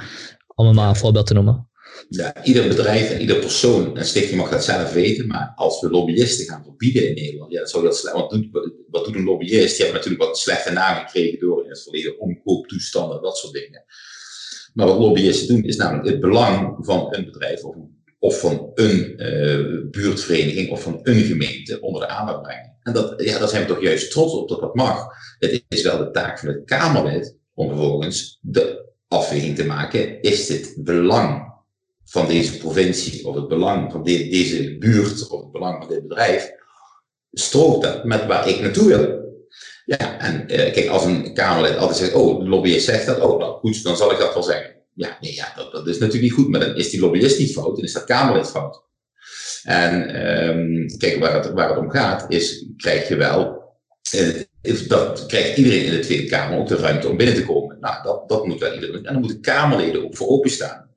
Om een maar een voorbeeld te noemen. Ja, ieder bedrijf en ieder persoon en stichting mag dat zelf weten. Maar als we lobbyisten gaan verbieden in Nederland, ja, dat zou heel slecht. Want wat doet een lobbyist? Die hebben natuurlijk wat slechte naam gekregen door in het verleden omkooptoestanden, dat soort dingen. Maar wat lobbyisten doen, is namelijk het belang van een bedrijf of, of van een uh, buurtvereniging of van een gemeente onder de aandacht brengen. En dat, ja, daar zijn we toch juist trots op dat dat mag. Het is wel de taak van het Kamerlid om vervolgens de afweging te maken. Is dit belang van deze provincie of het belang van deze buurt of het belang van dit bedrijf? Strookt dat met waar ik naartoe wil? Ja, en kijk, als een Kamerlid altijd zegt, oh, de lobbyist zegt dat, oh, nou goed, dan zal ik dat wel zeggen. Ja, nee, ja dat, dat is natuurlijk niet goed, maar dan is die lobbyist niet fout, dan is dat Kamerlid fout. En um, kijk, waar het, waar het om gaat, is, krijg je wel dat krijgt iedereen in de Tweede Kamer ook de ruimte om binnen te komen. Nou, dat, dat moet wel iedereen. En dan moeten Kamerleden ook voor openstaan.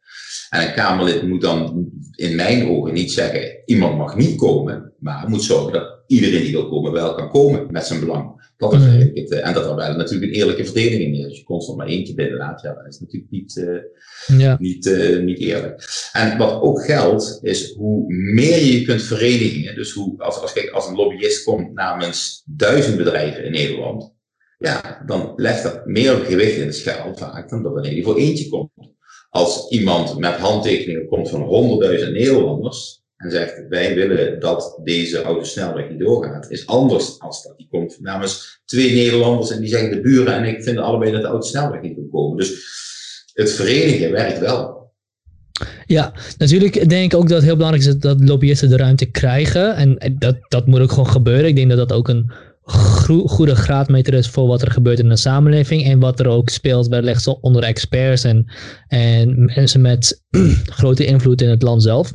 En een Kamerlid moet dan in mijn ogen niet zeggen, iemand mag niet komen, maar moet zorgen dat iedereen die wil komen wel kan komen met zijn belang. Dat is mhm. het, eh, en dat er wel natuurlijk een eerlijke verdeling is. Als je constant maar eentje binnenlaat, ja, dat is natuurlijk niet, uh, ja. niet, uh, niet eerlijk. En wat ook geldt, is hoe meer je kunt verenigen. Dus hoe, als, als, kijk, als een lobbyist komt namens duizend bedrijven in Nederland, ja, dan legt dat meer gewicht in het schaal vaak dan dat wanneer hij voor eentje komt. Als iemand met handtekeningen komt van honderdduizend Nederlanders, en zegt wij willen dat deze autosnelweg niet doorgaat, is anders als dat. Die komt namens twee Nederlanders en die zeggen de buren en ik vind allebei dat de autosnelweg niet kan komen. Dus het verenigen werkt wel. Ja, natuurlijk denk ik ook dat het heel belangrijk is dat lobbyisten de ruimte krijgen. En dat, dat moet ook gewoon gebeuren. Ik denk dat dat ook een goede graadmeter is voor wat er gebeurt in de samenleving. En wat er ook speelt wellicht onder experts en, en mensen met grote invloed in het land zelf.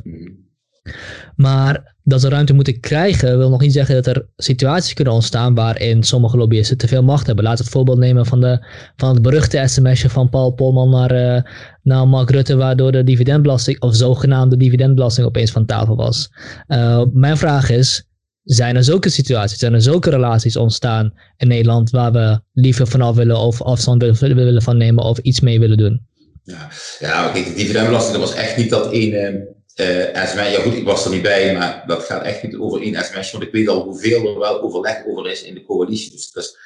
Maar dat ze ruimte moeten krijgen, wil nog niet zeggen dat er situaties kunnen ontstaan waarin sommige lobbyisten te veel macht hebben. Laat het voorbeeld nemen van, de, van het beruchte sms'je van Paul Polman naar, uh, naar Mark Rutte, waardoor de dividendbelasting, of zogenaamde dividendbelasting, opeens van tafel was. Uh, mijn vraag is, zijn er zulke situaties, zijn er zulke relaties ontstaan in Nederland waar we liever vanaf willen of afstand willen, willen van nemen of iets mee willen doen? Ja, ja de dividendbelasting dat was echt niet dat ene uh, sms, ja goed, ik was er niet bij, maar dat gaat echt niet over één sms, want ik weet al hoeveel er wel overleg over is in de coalitie. Dus, dus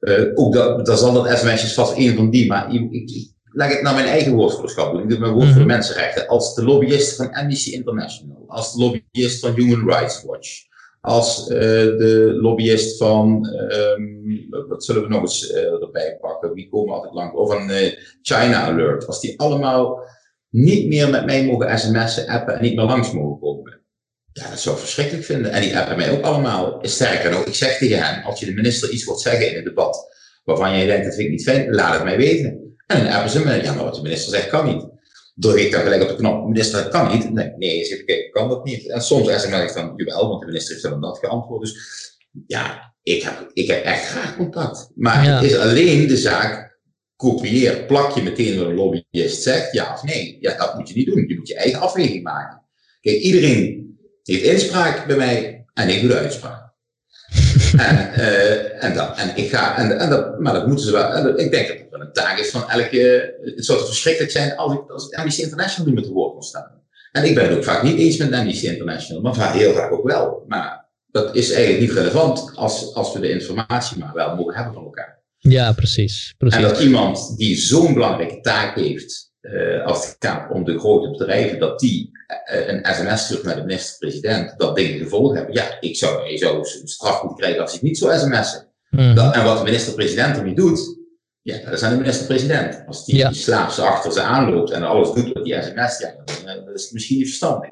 uh, ook dat, dat zal dat sms'jes vast één van die, maar ik, ik, leg het naar mijn eigen woordvoerderschap doen. Ik doe mijn woord voor de mhm. mensenrechten. Als de lobbyist van Amnesty International, als de lobbyist van Human Rights Watch, als uh, de lobbyist van, um, wat zullen we nog eens uh, erbij pakken, wie komen altijd lang, of uh, China Alert, als die allemaal niet meer met mij mogen sms'en, appen en niet meer langs mogen komen. Ja, dat zou ik verschrikkelijk vinden. En die appen mij ook allemaal. Sterker nog, ik zeg tegen hen, als je de minister iets wilt zeggen in het debat, waarvan jij denkt, dat vind ik niet fijn, laat het mij weten. En dan appen ze me, ja, maar wat de minister zegt kan niet. Druk ik dan gelijk op de knop, minister, dat kan niet. Nee, nee, je zegt, kijk, kan dat niet. En soms sms ik dan, jawel, want de minister heeft dan dat geantwoord. Dus ja, ik heb, ik heb echt graag contact. Maar het is alleen de zaak kopieer, plak je meteen wat een lobbyist zegt, ja of nee. Ja, dat moet je niet doen. Je moet je eigen afweging maken. Kijk, iedereen heeft inspraak bij mij en ik doe de uitspraak. en, uh, en, dat, en ik ga, en, en dat, maar dat moeten ze wel, ik denk dat het wel een taak is van elke, het zou verschrikkelijk zijn als ik, als Amnesty International niet met de woord kon staan. En ik ben het ook vaak niet eens met Amnesty International, maar vaak heel vaak ook wel. Maar dat is eigenlijk niet relevant als, als we de informatie maar wel mogen hebben van elkaar. Ja, precies. precies. En dat iemand die zo'n belangrijke taak heeft, uh, als het gaat om de grote bedrijven, dat die uh, een sms stuurt naar de minister-president, dat dingen gevolgen hebben. Ja, ik zou, je zou straf moeten krijgen als hij niet zo sms'en. Mm. en wat de minister-president er niet doet, ja, dat is aan de minister-president. Als die, ja. slaap ze achter ze aanloopt en alles doet wat die sms, ja, dan is het misschien niet verstandig.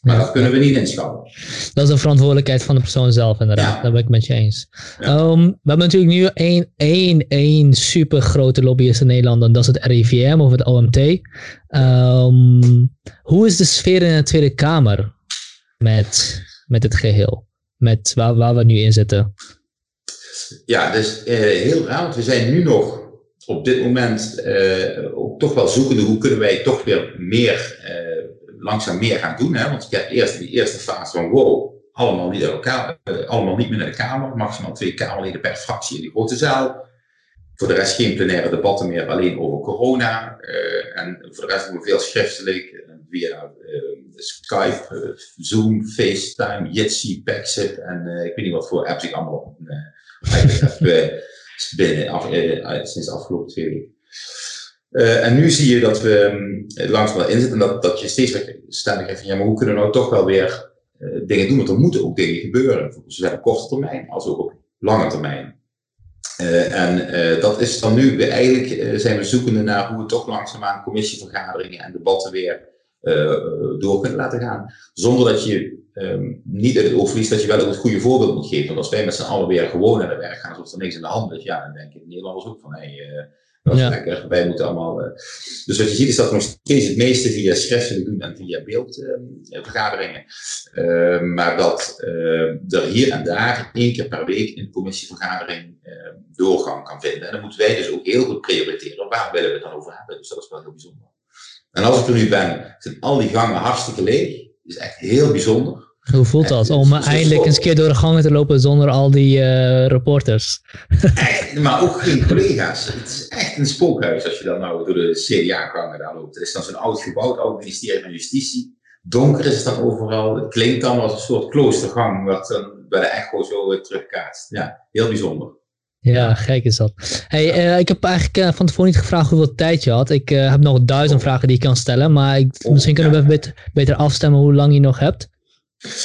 Maar dat kunnen we niet inschatten. Dat is een verantwoordelijkheid van de persoon zelf, inderdaad. Ja. Daar ben ik met je eens. Um, we hebben natuurlijk nu één, één, één super grote lobbyist in Nederland. En dat is het RIVM of het OMT. Um, ehm, hoe is de sfeer in de Tweede Kamer met, met het geheel? Met waar, waar we nu in zitten? Ja, dus uh, heel raar. Want we zijn nu nog op dit moment uh, ook toch wel zoekende. Hoe kunnen wij toch weer meer... Uh, langzaam meer gaan doen. Hè? Want je hebt eerst die eerste fase van wow, allemaal niet, elkaar, uh, allemaal niet meer naar de Kamer. Maximaal twee Kamerleden per fractie in die grote zaal. Voor de rest geen plenaire debatten meer, alleen over corona. Uh, en voor de rest doen we veel schriftelijk eh, via Skype, Zoom, FaceTime, Jitsi, Paxit en ik weet niet wat voor apps ik allemaal op binnen sinds afgelopen twee weken. Uh, en nu zie je dat we um, langzaam wel inzetten en dat, dat je steeds meer stellen hebt van ja, maar hoe kunnen we nou toch wel weer uh, dingen doen? Want er moeten ook dingen gebeuren, zowel op korte termijn als ook op lange termijn. Uh, en dat is dan nu, we eigenlijk zijn we zoekende naar hoe we toch langzaamaan commissievergaderingen en debatten weer door kunnen laten gaan. Zonder dat je um, niet het overliest dat je wel ook het goede voorbeeld moet geven. Want als wij met z'n allen weer gewoon naar de werk gaan alsof er niks in de hand is, ja, dan denken Nederlanders ook van hé, hey, dat lekker. Wij moeten allemaal. Uh, dus wat je ziet is dat we nog steeds het meeste via schriftelijk doen en via beeldvergaderingen. Uh, maar dat uh, er hier en daar één keer per week de commissievergadering doorgang kan vinden. En dan moeten wij dus ook heel goed prioriteren. Waar willen we het dan over hebben? Dus dat is wel heel bijzonder. En als ik er nu ben, zijn al die gangen hartstikke leeg. Dat is echt heel bijzonder. Hoe voelt dat om eindelijk eens een keer door de gangen te lopen zonder al die uh, reporters? Echt, maar ook geen collega's. Het is echt een spookhuis als je dan nou door de CDA-gangen daar loopt. Er is dan zo'n oud gebouw, het oud ministerie van Justitie. Donker is het dan overal. Het klinkt dan als een soort kloostergang, wat dan bij de echo zo terugkaatst. Ja, heel bijzonder. Ja, gek is dat. Hey, uh, ik heb eigenlijk uh, van tevoren niet gevraagd hoeveel tijd je had. Ik uh, heb nog duizend vragen die ik kan stellen, maar ik, oh, misschien kunnen we even beter, beter afstemmen hoe lang je nog hebt.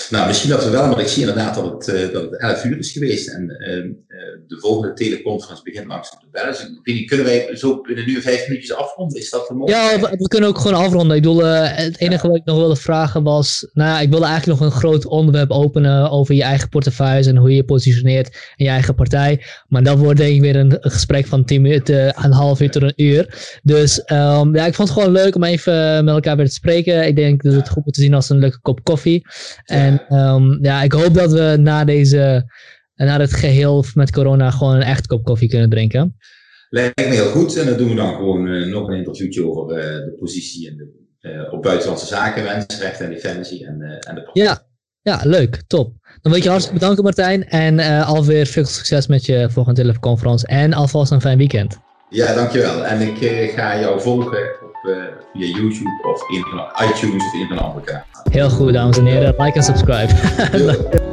Nou, misschien dat we wel, maar ik zie inderdaad dat het, uh, dat het 11 uur is geweest en uh, de volgende teleconference begint langzaam te bellen. Dus kunnen wij zo binnen nu vijf minuutjes afronden? Is dat mogelijk? Ja, we, kunnen ook gewoon afronden. Ik bedoel, het enige wat ik nog wilde vragen was, nou ja, ik wilde eigenlijk nog een groot onderwerp openen over je eigen portefeuille en hoe je je positioneert in je eigen partij. Maar dat wordt denk ik weer een, gesprek van 10 minuten, een half uur tot een uur. Dus um, ja, ik vond het gewoon leuk om even met elkaar weer te spreken. Ik denk dat het goed moet te zien als een leuke kop koffie. En um, ja, ik hoop dat we na deze, na het geheel met corona gewoon een echt kop koffie kunnen drinken. Lijkt me heel goed. En dan doen we dan gewoon uh, nog een interviewtje over uh, de positie in de, uh, op buitenlandse zaken, mensenrechten en defensie en, en de Ja, ja, leuk. Top. Dan wil ik je hartstikke bedanken Martijn. En alweer veel succes met je volgende teleconferentie. En alvast een fijn weekend. Ja, dankjewel. En ik ga jou volgen via YouTube of in iTunes of in een andere kanaal. Heel goed, dames en heren. Like en subscribe.